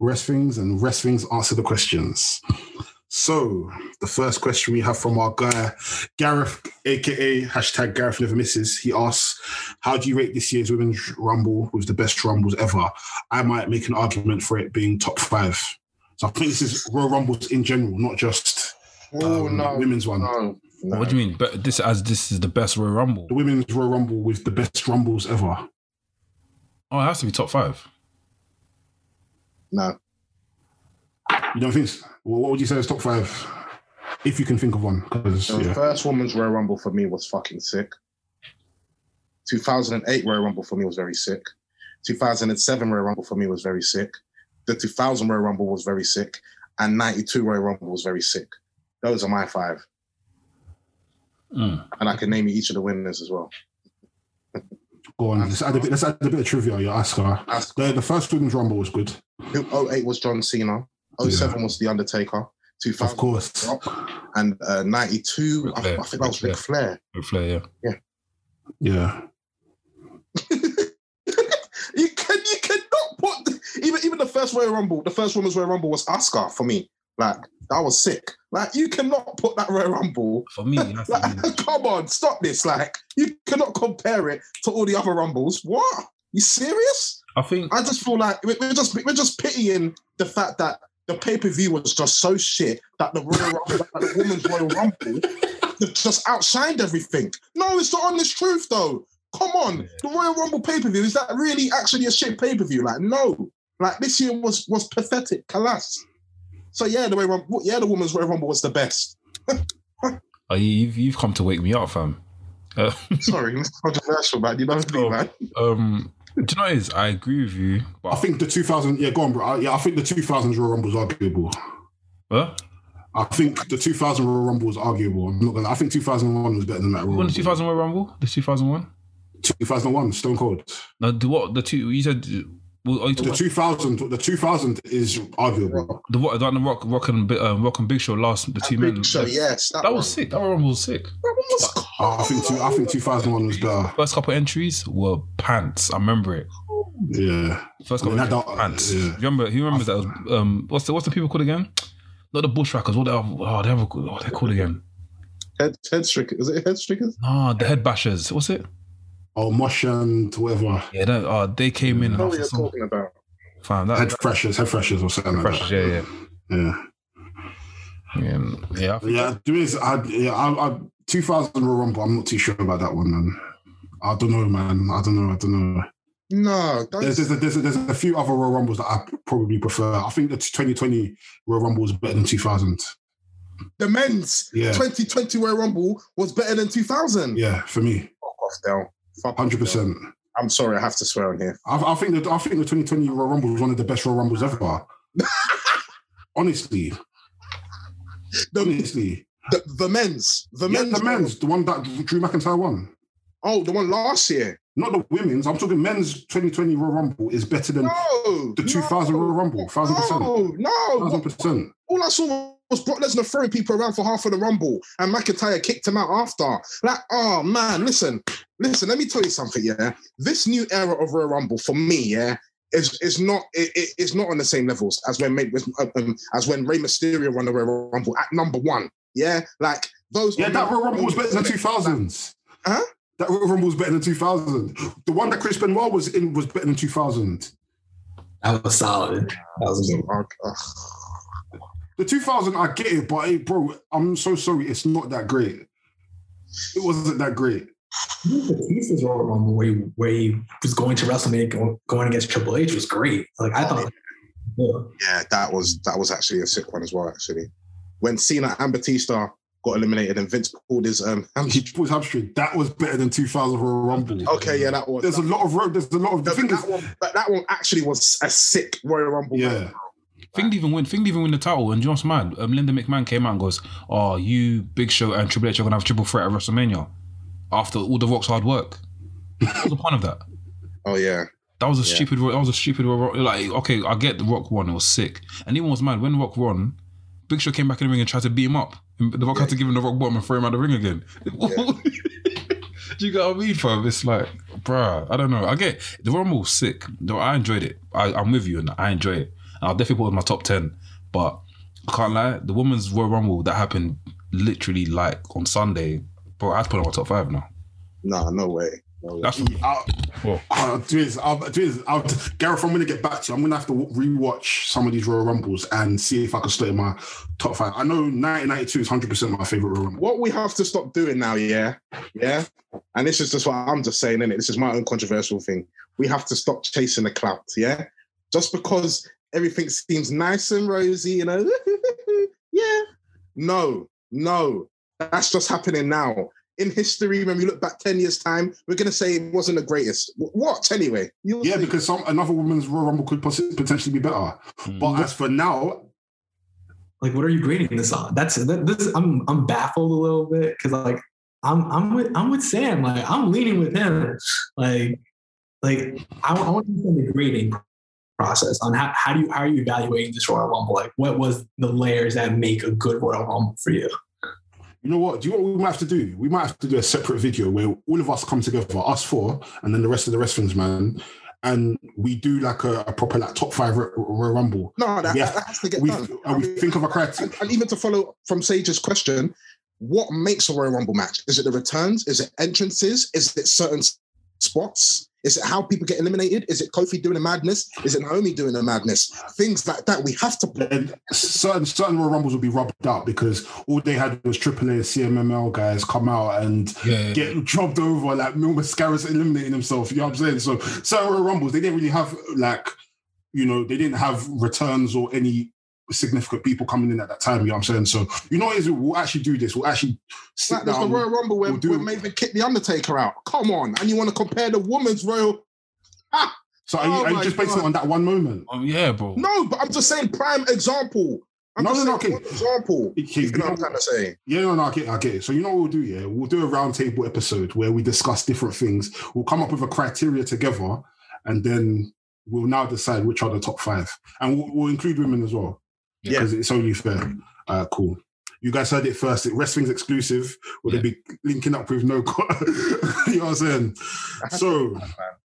Wrestlings and Wrestlings answer the questions. So the first question we have from our guy Gareth, aka hashtag Gareth Never Misses. He asks, "How do you rate this year's Women's Rumble with the best Rumbles ever?" I might make an argument for it being top five. So I think this is Royal Rumbles in general, not just Oh um, no, women's one. no, no. What do you mean? But this as this is the best Royal Rumble. the women's Royal Rumble with the best Rumbles ever. Oh, it has to be top five. No, You don't think? so? Well, what would you say is top five? If you can think of one, because the yeah, first women's Royal Rumble for me was fucking sick. 2008 Royal Rumble for me was very sick. 2007 Royal Rumble for me was very sick. The 2000 Royal Rumble was very sick, and 92 Royal Rumble was very sick. Those are my five, Mm. and I can name you each of the winners as well. go on. Let's add a bit. Let's add a bit of trivia. Your Asuka. Asuka. The, the first women's Rumble was good, 08 was John Cena. 07 was The Undertaker. 2000 of course. Rock, and uh, 92, Ric I. I think that was Ric Flair. Ric Flair, yeah. Yeah, Yeah. You can you cannot put the, even even the first Royal Rumble, the first women's Royal Rumble was Oscar for me. Like that was sick. Like you cannot put that Royal Rumble. For me, it has to Like, come on, stop this. Like you cannot compare it to all the other Rumbles. What? You serious? I think I just feel like we're just we're just pitying the fact that the pay per view was just so shit that the Royal Rumble, that the women's Royal Rumble, just outshined everything. No, it's the honest truth though. Come on, the Royal Rumble pay per view is that really actually a shit pay per view? Like no, like this year was was pathetic. Alas. So yeah, the Royal Rumble, yeah, the women's Royal Rumble was the best. oh, you've you've come to wake me up, fam. Uh, Sorry, it's controversial, man. You know me, Oh. man. um, do you know what it is? I agree with you, but I think the 2000. Yeah, go on, bro. I, yeah, I think the 2000s Royal Rumble is arguable. Huh? I think the 2000 Royal Rumble was arguable. I'm not gonna. I think 2001 was better than that. Royal When the Rumble. 2000 Royal Rumble, the 2001. 2001 Stone Cold. No, the what? The two you said. Well, you The talking 2000. The 2000 is arguable. the what? The Rock, Rock and um, Rock and Big Show last the two men. Big Show, yes, That was sick. That Royal Rumble was sick. That one was I think. Two, I think 2001 was better. First couple entries were pants. I remember it. Yeah. First I mean, couple entries, pants. yeah. You remember? Who remembers that? Was, um, what's the what's the people called again? Not the Bushwhackers. What they are? Oh, they have a, what they called again? head head strickers. Is it head strickers? No, the Head Bashers. What's it? Oh, Mosh and whatever. Yeah, that, oh, they came in I and know after what you're some, talking about. Fine, that, Head freshers, head freshers or something like Freshers, that. yeah, yeah, Yeah. yeah, yeah. I think Yeah, there is. I, yeah, I, I, 2000 Royal Rumble. I'm not too sure about that one, man. I don't know, man. I don't know. I don't know. No, There's there's a, there's, a, there's a few other Royal Rumbles that I probably prefer. I think the 2020 Royal Rumble is better than 2000. the men's Yeah. 2020 Royal Rumble was better than 2000. Yeah, for me, Fuck off, Dell. Hundred percent. I'm sorry, I have to swear on here. I, I think that I think the 2020 Royal Rumble was one of the best Royal Rumbles ever. Honestly, The, honestly, the, the men's. The yeah, men's. the men's, the one that Drew McIntyre won. Oh, the one last year. Not the women's. I'm talking men's 2020 Royal Rumble is better than No. the 2000 no, Royal Rumble. Thousand percent. No, no. Thousand percent. All I saw was Brock Lesnar throwing people around for half of the Rumble, and McIntyre kicked him out after. Like, oh man, listen, listen. Let me tell you something. Yeah, this new era of Royal Rumble for me, yeah, is is not it, it- it's not on the same levels as when um, as when Rey Mysterio won the Royal Rumble at number one. Yeah, like those. Yeah, that Royal Rumble was better than 2000s. Huh? That Royal Rumble was better than 2000. The one that Chris Benoit was in was better than 2000. That was solid. That was good. The 2000, I get it, but hey, bro, I'm so sorry. It's not that great. It wasn't that great. Batista's Royal Rumble where he, where he was going to WrestleMania go- going against Triple H was great. Like I oh, thought. Yeah. Yeah, that was that was actually a sick one as well. Actually, when Cena and Batista got eliminated, and Vince pulled his um. He hamstring. pulled hamstring. That was better than 2000 Royal Rumble. Okay, yeah, that was. There's a lot of road. There's a lot of the that, thing is, that one, but that one actually was a sick Royal Rumble. Yeah. moment. Thing didn't even win. Thing didn't even win the title. And do you mad? Um, Linda McMahon came out and goes, "Oh, you Big Show and Triple H are gonna have a triple threat at WrestleMania after all the Rock's hard work." what was the point of that? Oh yeah. That was a Yeah. stupid. That was a stupid. Like, okay, I get the Rock one. It was sick, and even was mad when Rock won. Big Show came back in the ring and tried to beat him up. And The Rock had to give him the Rock bottom and throw him out the ring again. Do you get what I mean, fam? It's like, bruh, I don't know. I get the Rumble was sick. Though I enjoyed it. I, I'm with you, and I enjoy it. And I'll definitely put it in my top ten. But I can't lie, the women's Royal Rumble that happened literally like on Sunday, bro. I had to put it in my top five now. Nah, no way. No way. That's I'll, Well. uh, Driz, I'll, Driz, I'll, Gareth, I'm going to get back to you. I'm going to have to rewatch some of these Royal Rumbles and see if I can slot in my top five. I know 1992 is 100% my favorite Royal Rumble. what we have to stop doing now, yeah, yeah, and this is just what I'm just saying, innit? This is my own controversial thing. We have to stop chasing the clout, yeah. Just because everything seems nice and rosy, you know, yeah. No, no, that's just happening now. In history, when we look back 10 years' time, we're gonna say it wasn't the greatest. What anyway? You'll Yeah, see. because some another woman's Royal Rumble could possi- potentially be better. Hmm. But as for now, Like, what are you grading this on? That's that, this. I'm I'm baffled a little bit because like I'm I'm with I'm with Sam. Like I'm leaning with him. Like like I, I want to understand the grading process on how, how do you how are you evaluating this Royal Rumble? Like what was the layers that make a good Royal Rumble for you? You know what? Do you know what we might have to do? We might have to do a separate video where all of us come together, us four, and then the rest of the wrestlers, man, and we do like a, a proper like top five Ro- Royal Rumble. No, that, Yeah. that has to get We, done. and we think of a criteria. and, and even to follow from Sage's question, what makes a Royal Rumble match? Is it the returns? Is it entrances? Is it certain spots? Is it how people get eliminated? Is it Kofi doing a madness? Is it Naomi doing a madness? Things like that. We have to. play. And certain certain Royal Rumbles will be rubbed out because all they had was AAA CMLL guys come out and yeah, get dropped over like Mil Mascaras eliminating himself. You know what I'm saying? So certain Royal Rumbles, they didn't really have like, you know, they didn't have returns or any significant people coming in at that time. You know what I'm saying? So you know what is it? We'll actually do this. We'll actually sit Like, there's the. Royal Rumble where, we'll do- where Maven kicked the Undertaker out. Come on, and you want to compare the women's Royal? So are you, Oh are you just basing God. it on that one moment? Oh yeah, bro. No, but I'm just saying prime example. I'm No, just no, no, okay. example. Okay, you know what I'm trying to say. Yeah, no, no, I get, it, I get it. So you know what we'll do? Yeah, we'll do a roundtable episode where we discuss different things. We'll come up with a criteria together, and then we'll now decide which are the top five, and we'll, we'll include women as well. Yeah. because it's only fair. Uh, cool. You guys heard it first. It wrestling's exclusive. We'll Yeah. be linking up with no. you know what I'm saying? So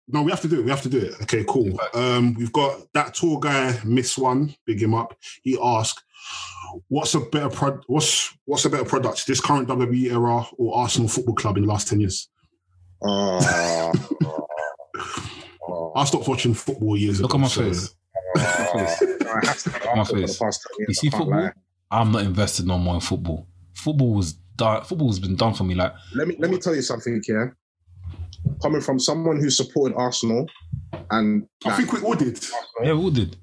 no, we have to do it. We have to do it. Okay, cool. Um, we've got that tall guy, Miss One. Big him up. He asked, "What's a better pro- What's what's a better product? This current WWE era or Arsenal Football Club in the last ten years?" Uh, I stopped watching football years Look ago. at my so- face. my my face. You see football? I'm not invested no more in football. Football was done. Football has been done for me. Like Let me let me tell you something here. Coming from someone who supported Arsenal and I think we all did. yeah, we all did.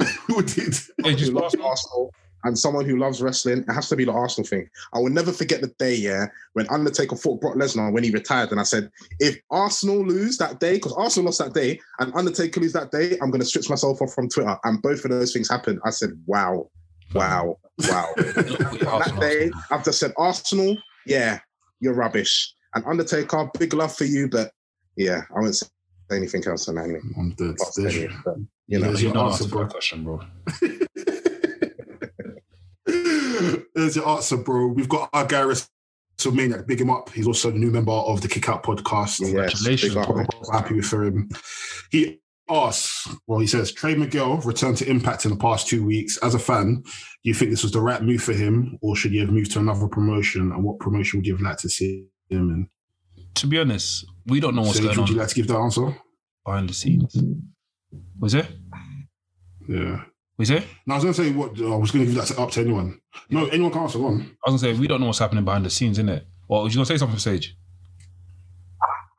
We all did. Hey, just who loves Arsenal. Arsenal and someone who loves wrestling, it has to be the Arsenal thing. I will never forget the day, yeah, when Undertaker fought Brock Lesnar when he retired. And I said, if Arsenal lose that day, because Arsenal lost that day, and Undertaker lose that day, I'm going to switch myself off from Twitter. And both of those things happened. I said, wow, wow, wow. that day, I've just said, Arsenal, yeah, you're rubbish. And Undertaker, big love for you, but yeah, I won't say anything else on that. anyway. I'm dead. Not say There's- anything, but, You know, there's You your know answer, answer bro. question, bro. There's your answer, bro. We've got our guy WrestleManiac. Big him up. He's also a new member of the Kick Out podcast. yes, Congratulations, big up. happy with him. He asks, well, he says, Trey Miguel returned to Impact in the past two weeks. As a fan, do you think this was the right move for him, or should he have moved to another promotion? And what promotion would you have liked to see him in? To be honest, we don't know what's Sage, going would you like to give that answer? behind the scenes. Was it? Yeah. Was it? No, I was going to say what I was going to give that up to anyone. No, anyone can answer. one. I was gonna say we don't know what's happening behind the scenes, innit? Or was you gonna say something, Sage?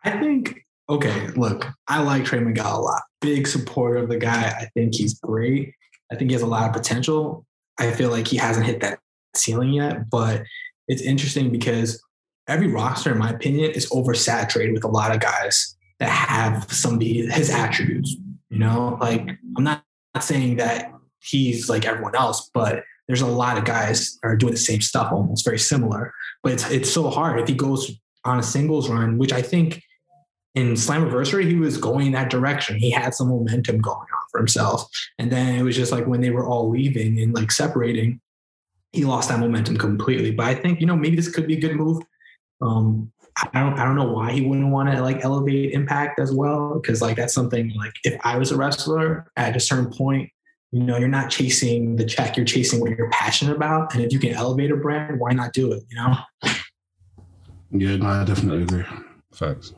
I think okay, look, I like Trey Miguel a lot. Big supporter of the guy. I think he's great. I think he has a lot of potential. I feel like he hasn't hit that ceiling yet, but it's interesting because every roster, in my opinion, is oversaturated with a lot of guys that have some of his attributes. You know, like I'm not, not saying that he's like everyone else, but there's a lot of guys are doing the same stuff, almost very similar. But it's it's so hard if he goes on a singles run, which I think in Slammiversary he was going that direction. He had some momentum going on for himself, and then it was just like when they were all leaving and like separating, he lost that momentum completely. But I think you know maybe this could be a good move. Um, I don't I don't know why he wouldn't want to like elevate Impact as well because like that's something like if I was a wrestler at a certain point, you know, you're not chasing the check, you're chasing what you're passionate about, and if you can elevate a brand, why not do it? You know. Yeah, no, I definitely agree. Facts.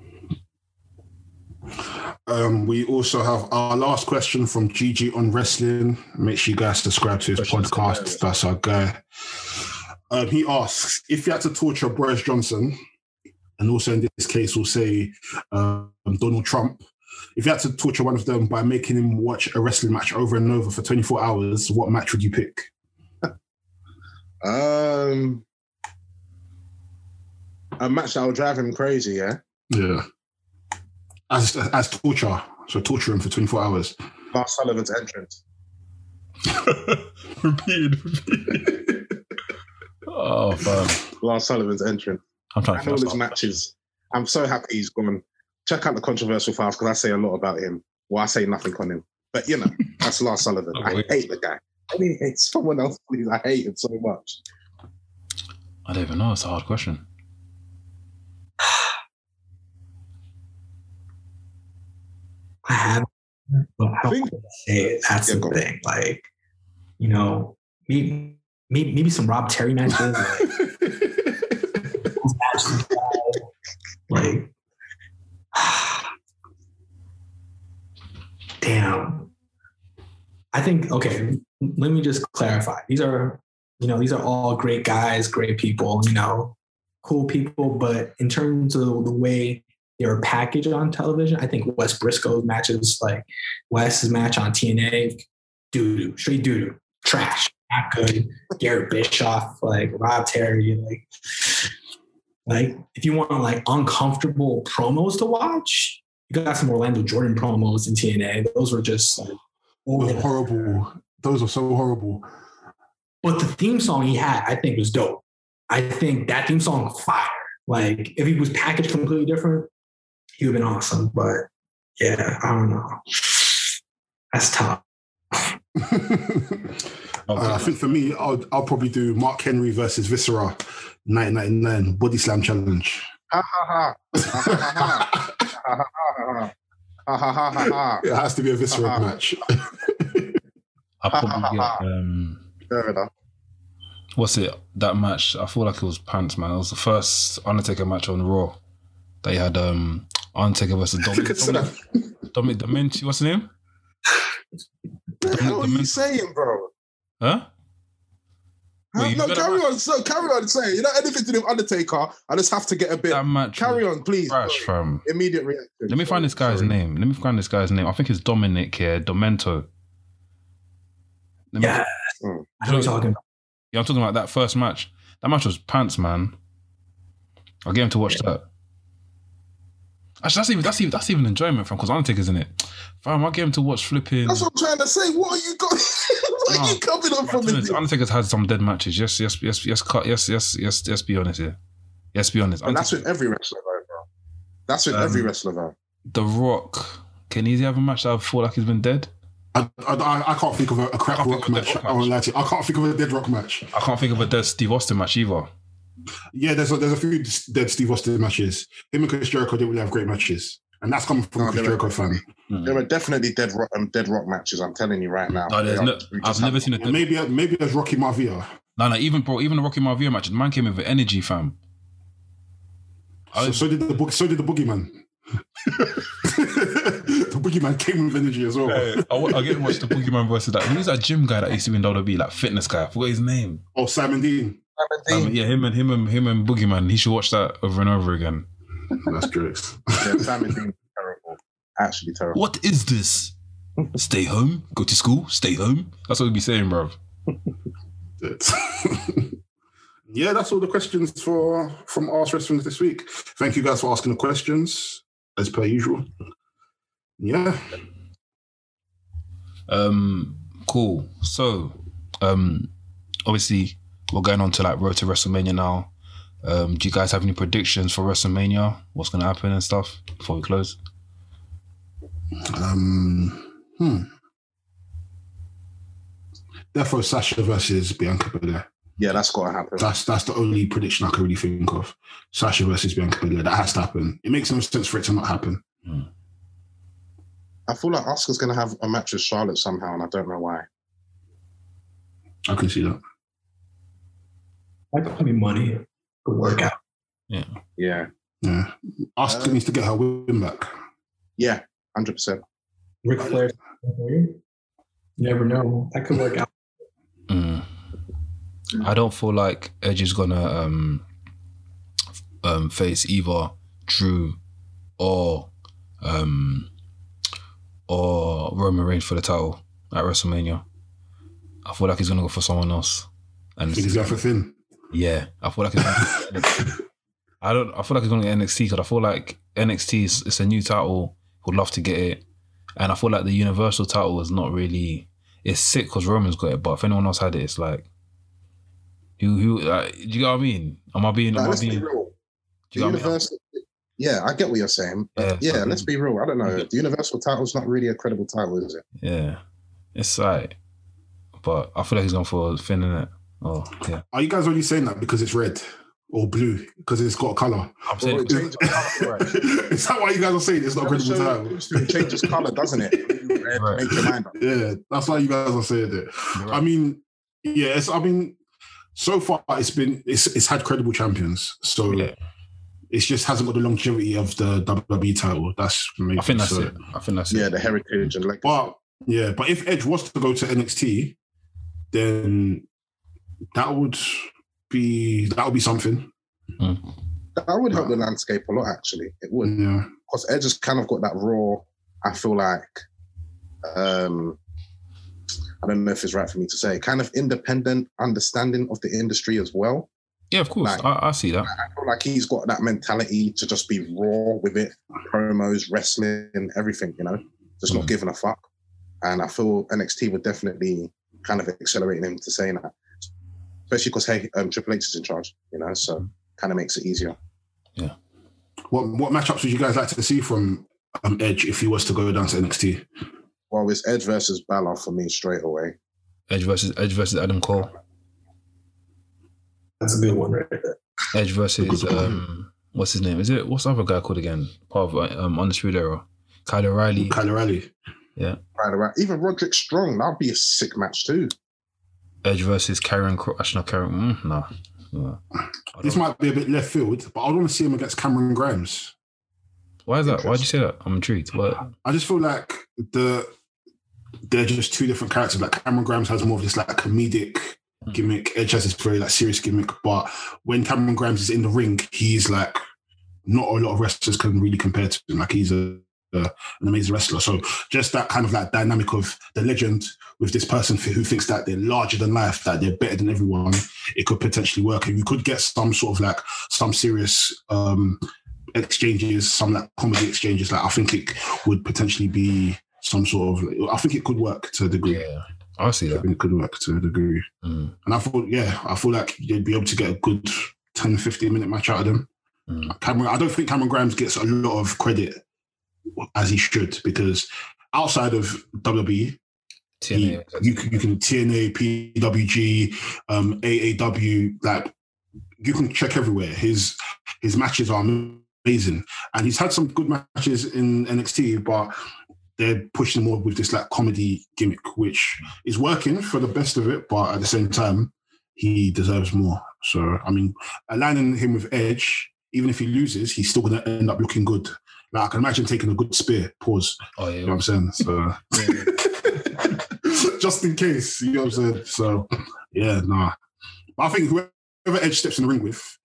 Um, we also have our last question from GG on wrestling. Make sure you guys subscribe to his Questions podcast. hilarious. That's our guy. Um, he asks if you had to torture Boris Johnson, and also in this case, we'll say um, Donald Trump. If you had to torture one of them by making him watch a wrestling match over and over for 24 hours, what match would you pick? Um, a match that will drive him crazy. Yeah, Yeah. As as torture. So torture him for 24 hours. Lars Sullivan's entrance. repeated, repeated. oh, fam. Lars Sullivan's entrance. I'm trying And to all think his matches. I'm so happy he's gone. Check out the controversial files because I say a lot about him. Well, I say nothing on him. But you know, that's Lars Sullivan. I Okay. hate the guy. I mean, it's someone else, please. I hate him so much. I don't even know. It's a hard question. I have, but I don't Think- to say it. That's Yeah, the go on. thing. Like, you know, maybe, maybe, maybe some Rob Terry matches. Like, those matches, like, damn. I think okay. Let me just clarify. These are, you know, these are all great guys, great people. You know, cool people. But in terms of the way they were packaged on television, I think Wes Briscoe's matches, like Wes's match on TNA, doo doo, straight doo doo, trash, not good. Garrett Bischoff, like Rob Terry, like, like if you want like uncomfortable promos to watch, you got some Orlando Jordan promos in TNA. Those were just like, over Those horrible. Those are so horrible. But the theme song he had, I think, was dope. I think that theme song was fire. Like if he was packaged completely different, he would have been awesome. But yeah, I don't know. That's tough. Uh, I think for me, I'll, I'll probably do Mark Henry versus Viscera 1999 Body Slam Challenge. Ha ha ha. It has to be a Viscera Uh-huh. match. I probably get um, Fair enough. what's it? That match. I feel like it was pants, man. It was the first Undertaker match on Raw. They had um Undertaker versus Dominic. Dominic, Dominic. What's his name? What the hell are you saying, bro? Huh? Huh? Wait, you no, carry on. So carry on saying. You know anything to do with Undertaker? I just have to get a bit. That match. Carry on, please. Trash, fam. Immediate reaction. Let me find this guy's Sorry. name. Let me find this guy's name. I think it's Dominic here. Demento. Let me- Yeah. I know what you're talking about. Yeah, I'm talking about that first match. That match was pants, man. I'll get him to watch that. Actually, that's even that's even that's even enjoyment, fam, because Undertaker's in it. Fam, I'll get him to watch flipping. That's what I'm trying to say. What are you going? what are No. you coming up from? Undertaker's. Undertaker's had some dead matches. Yes, yes, yes, yes, cut. Yes, yes, yes, yes. Be honest here. Yes, be honest. And that's with every wrestler, though, bro. That's with Um, every wrestler, though. The Rock. Can he have a match that I feel like he's been dead? I, I, I can't think of a, a crap rock match. I won't lie to you. I can't think of a dead rock match. I can't think of a dead Steve Austin match either. Yeah, there's a, there's a few dead Steve Austin matches. Him and Chris Jericho didn't really have great matches. And that's coming from No, a Chris they were- Jericho fan. There are definitely dead rock, um, dead rock matches. I'm telling you right now. No, there's They are- no, I've just never seen a dead. Maybe maybe there's Rocky Maivia. No, no, even bro, even the Rocky Maivia match, the man came with energy, fam. I- So, so did the book. So did the Boogeyman. the Boogeyman came with energy as well. Hey, I, I get to watch the Boogeyman versus that. Who's that gym guy that used to be in WWE, like fitness guy? I forgot his name. Oh, Simon Dean. Um, yeah, him and him and him and Boogeyman. He should watch that over and over again. That's jokes. Yeah, Simon Dean, terrible. Actually terrible. What is this? Stay home, go to school, stay home. That's what we'd be saying, bro. yeah, that's all the questions for from Arse Wrestling this week. Thank you guys for asking the questions as per usual. Yeah. Um, cool. So, um, obviously we're going on to like road to WrestleMania now. Um, do you guys have any predictions for WrestleMania? What's going to happen and stuff before we close? Um, hmm. Therefore, Sasha versus Bianca Belair. Yeah, that's got to happen. That's that's the only prediction I can really think of. Sasha versus Bianca Belair. That has to happen. It makes no sense for it to not happen. I feel like Oscar's going to have a match with Charlotte somehow, and I don't know why. I can see that. I put me money. Good workout. Yeah. Yeah, Yeah. Asuka Uh, needs to get her win back. yeah, hundred percent. Ric Flair. You never know. That could work out. Mm. I don't feel like Edge is gonna um, um, face either Drew or um, or Roman Reigns for the title at WrestleMania. I feel like he's gonna go for someone else. And think he's going for Finn. Yeah, I feel like he's. I don't. I feel like he's gonna get NXT because I feel like NXT is it's a new title. Would love to get it, and I feel like the Universal title is not really. It's sick because Roman's got it, but if anyone else had it, it's like. Who who? Like, do you get what I mean? Am I being? Am I let's be being? real. Do you get what I mean? Universal. Yeah, I get what you're saying. Yeah, But yeah, let's be real. I don't know. The Universal title's not really a credible title, is it? Yeah, it's like, but I feel like he's going for Finn in it. Oh yeah, Are you guys only saying that because it's red or blue? Because it's got a color? I'm saying. Well, it changes colour, right? Is that why you guys are saying it's not a credible title? It changes color, doesn't it? Red, Right. Make your mind up. Yeah, that's why you guys are saying it. You're I mean, yes, I mean, so far it's been it's it's had credible champions, so Yeah. it just hasn't got the longevity of the WWE title. That's maybe I think that's so. it. I think that's it. Yeah, it. the heritage and like. But yeah, but if Edge was to go to NXT, then that would be that would be something. that would help the landscape a lot. Actually, it would. Yeah, because Edge has kind of got that raw. I feel like, um, I don't know if it's right for me to say, kind of independent understanding of the industry as well. Yeah, of course. Like- I, I see that. I feel like he's got that mentality to just be raw with it, promos, wrestling, and everything. You know, just not Mhm. giving a fuck. And I feel NXT would definitely kind of accelerate him to saying that, especially because hey, um, Triple H is in charge. You know, so kind of makes it easier. Yeah. What what matchups would you guys like to see from um, Edge if he was to go down to NXT? Well, it's Edge versus Balor for me straight away. Edge versus Edge versus Adam Cole. That's a good one right there. Edge versus um, what's his name? Is it what's the other guy called again? Part of um, Undisputed Era. Kyle O'Reilly. Kyle O'Reilly. Yeah. Right around. Even Roderick Strong, that'd be a sick match too. Edge versus Karrion. Cro- Actually, not Karrion. Mm, no. no. This might be a bit left field, but I want to see him against Cameron Grimes. Why is that? Why'd you say that? I'm intrigued. What? I just feel like the they're just two different characters. Like Cameron Grimes has more of this like comedic Hmm. gimmick. Edge has this very like serious gimmick. But when Cameron Grimes is in the ring, he's like not a lot of wrestlers can really compare to him. Like he's a, an amazing wrestler. So just that kind of like dynamic of the legend with this person who thinks that they're larger than life, that they're better than everyone, it could potentially work. And you could get some sort of like some serious um exchanges, some like comedy exchanges. Like I think it would potentially be some sort of. I think it could work to a degree. Yeah, I see I that. think it could work to a degree. Mm, And I thought, yeah, I feel like you'd be able to get a good 10, 15 minute match out of them. mm. Cameron, I don't think Cameron Grimes gets a lot of credit as he should because outside of WWE, he, you, can- you can TNA, PWG, um, AAW, like you can check everywhere. His his matches are amazing, and he's had some good matches in NXT, but they're pushing more with this like comedy gimmick, which is working for the best of it, but at the same time, he deserves more. So I mean, aligning him with Edge, even if he loses, he's still going to end up looking good. Like I can imagine taking a good spear. Pause. Oh You know what. I'm saying? So just in case, you know what I'm saying? So yeah, nah. But I think whoever Edge steps in the ring with,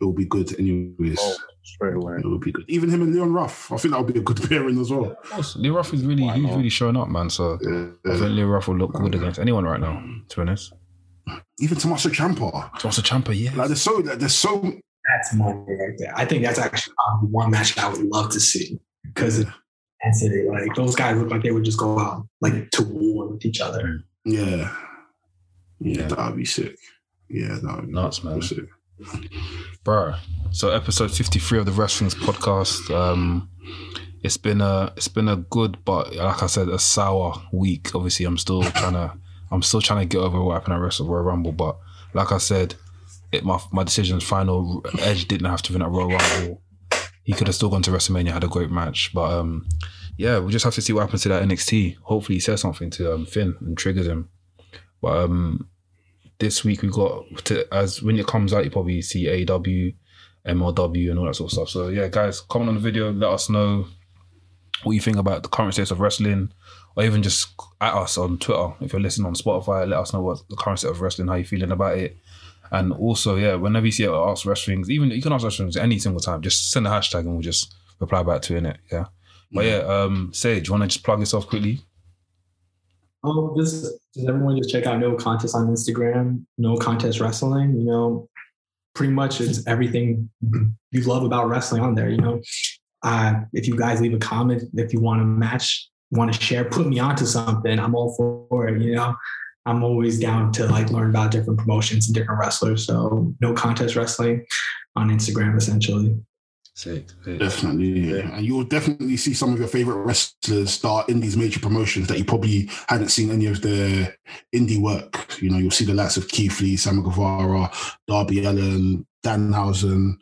it will be good anyways. Oh, straight away. It will be good. Even him and Leon Ruff, I think that would be a good pairing as well. Of course, Leon Ruff is really Why he's not? really showing up, man. So I Yeah. think Leon Ruff will look good against anyone right now. To be honest. even Tommaso Ciampa. Tommaso Ciampa, yeah. Like there's so like, there's so That's money right there. I think that's actually one match I would love to see because intensity. Like those guys look like they would just go out like to war with each other. yeah. Yeah, Yeah. that'd be sick. Yeah, that'd be Nuts, man. sick. bro. So episode fifty three of the Wrestling's podcast. Um, it's been a it's been a good, but like I said, a sour week. Obviously, I'm still trying to I'm still trying to get over what happened at Wrestle Royal Rumble. But like I said, it my my decision's final. Edge didn't have to win at Royal Rumble. He could have still gone to WrestleMania, had a great match. But um, yeah, we'll just have to see what happens to that NXT. Hopefully, he says something to um, Finn and triggers him. But um, this week we got to as when it comes out, you probably see AEW, MLW, and all that sort of stuff. So yeah, guys, comment on the video, let us know what you think about the current state of wrestling, or even just at us on Twitter. If you're listening on Spotify, let us know what the current state of wrestling, how you're feeling about it. And also, yeah, whenever you see it, ask wrestlings, even you can ask wrestlings any single time. Just send a hashtag and we'll just reply back to in it. Yeah. But yeah, um, Sage, you want to just plug yourself quickly? Um, just does everyone just check out No Contest on Instagram, No Contest Wrestling. You know, pretty much it's everything you love about wrestling on there. You know, uh, if you guys leave a comment, if you want to match, want to share, put me onto something. I'm all for it. You know, I'm always down to like learn about different promotions and different wrestlers. So No Contest Wrestling on Instagram, essentially. Sick. sick. Definitely, yeah. And you'll definitely see some of your favorite wrestlers start in these major promotions that you probably hadn't seen any of their indie work. You know, you'll see the likes of Keith Lee, Sammy Guevara, Darby Allin, Danhausen,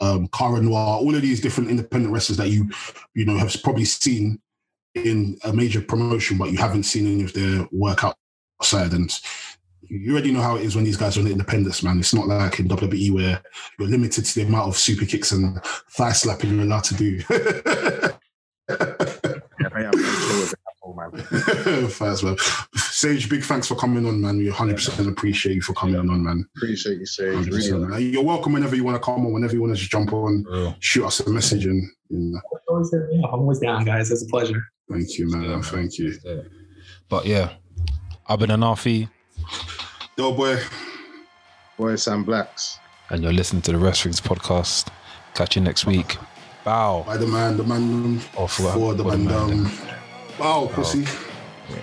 um, Cara Noir, all of these different independent wrestlers that you, you know, have probably seen in a major promotion, but you haven't seen any of their work outside. And you already know how it is when these guys are on the independents, man. It's not like in WWE where you're limited to the amount of super kicks and thigh slapping you're allowed to do. Yeah, I am chill with it. Oh, man. Fast, man. Sage, big thanks for coming on, man. We 100% appreciate you for coming on, man. Appreciate you, Sage. 100%, Really. You're welcome whenever you want to come on, whenever you want to just jump on, Real. shoot us a message, and you know, Always hit me up. I'm always down, guys. It's a pleasure. thank you, man. Yeah, man. Thank you. Yeah. But yeah, I've been Anafi, Yo, boy. Boy, Sam Blacks. and you're listening to the Wrestling's podcast. Catch you next week. Bow. By the man, the man, Oh, for- for the for the man man, down. Wow, pussy. Yeah.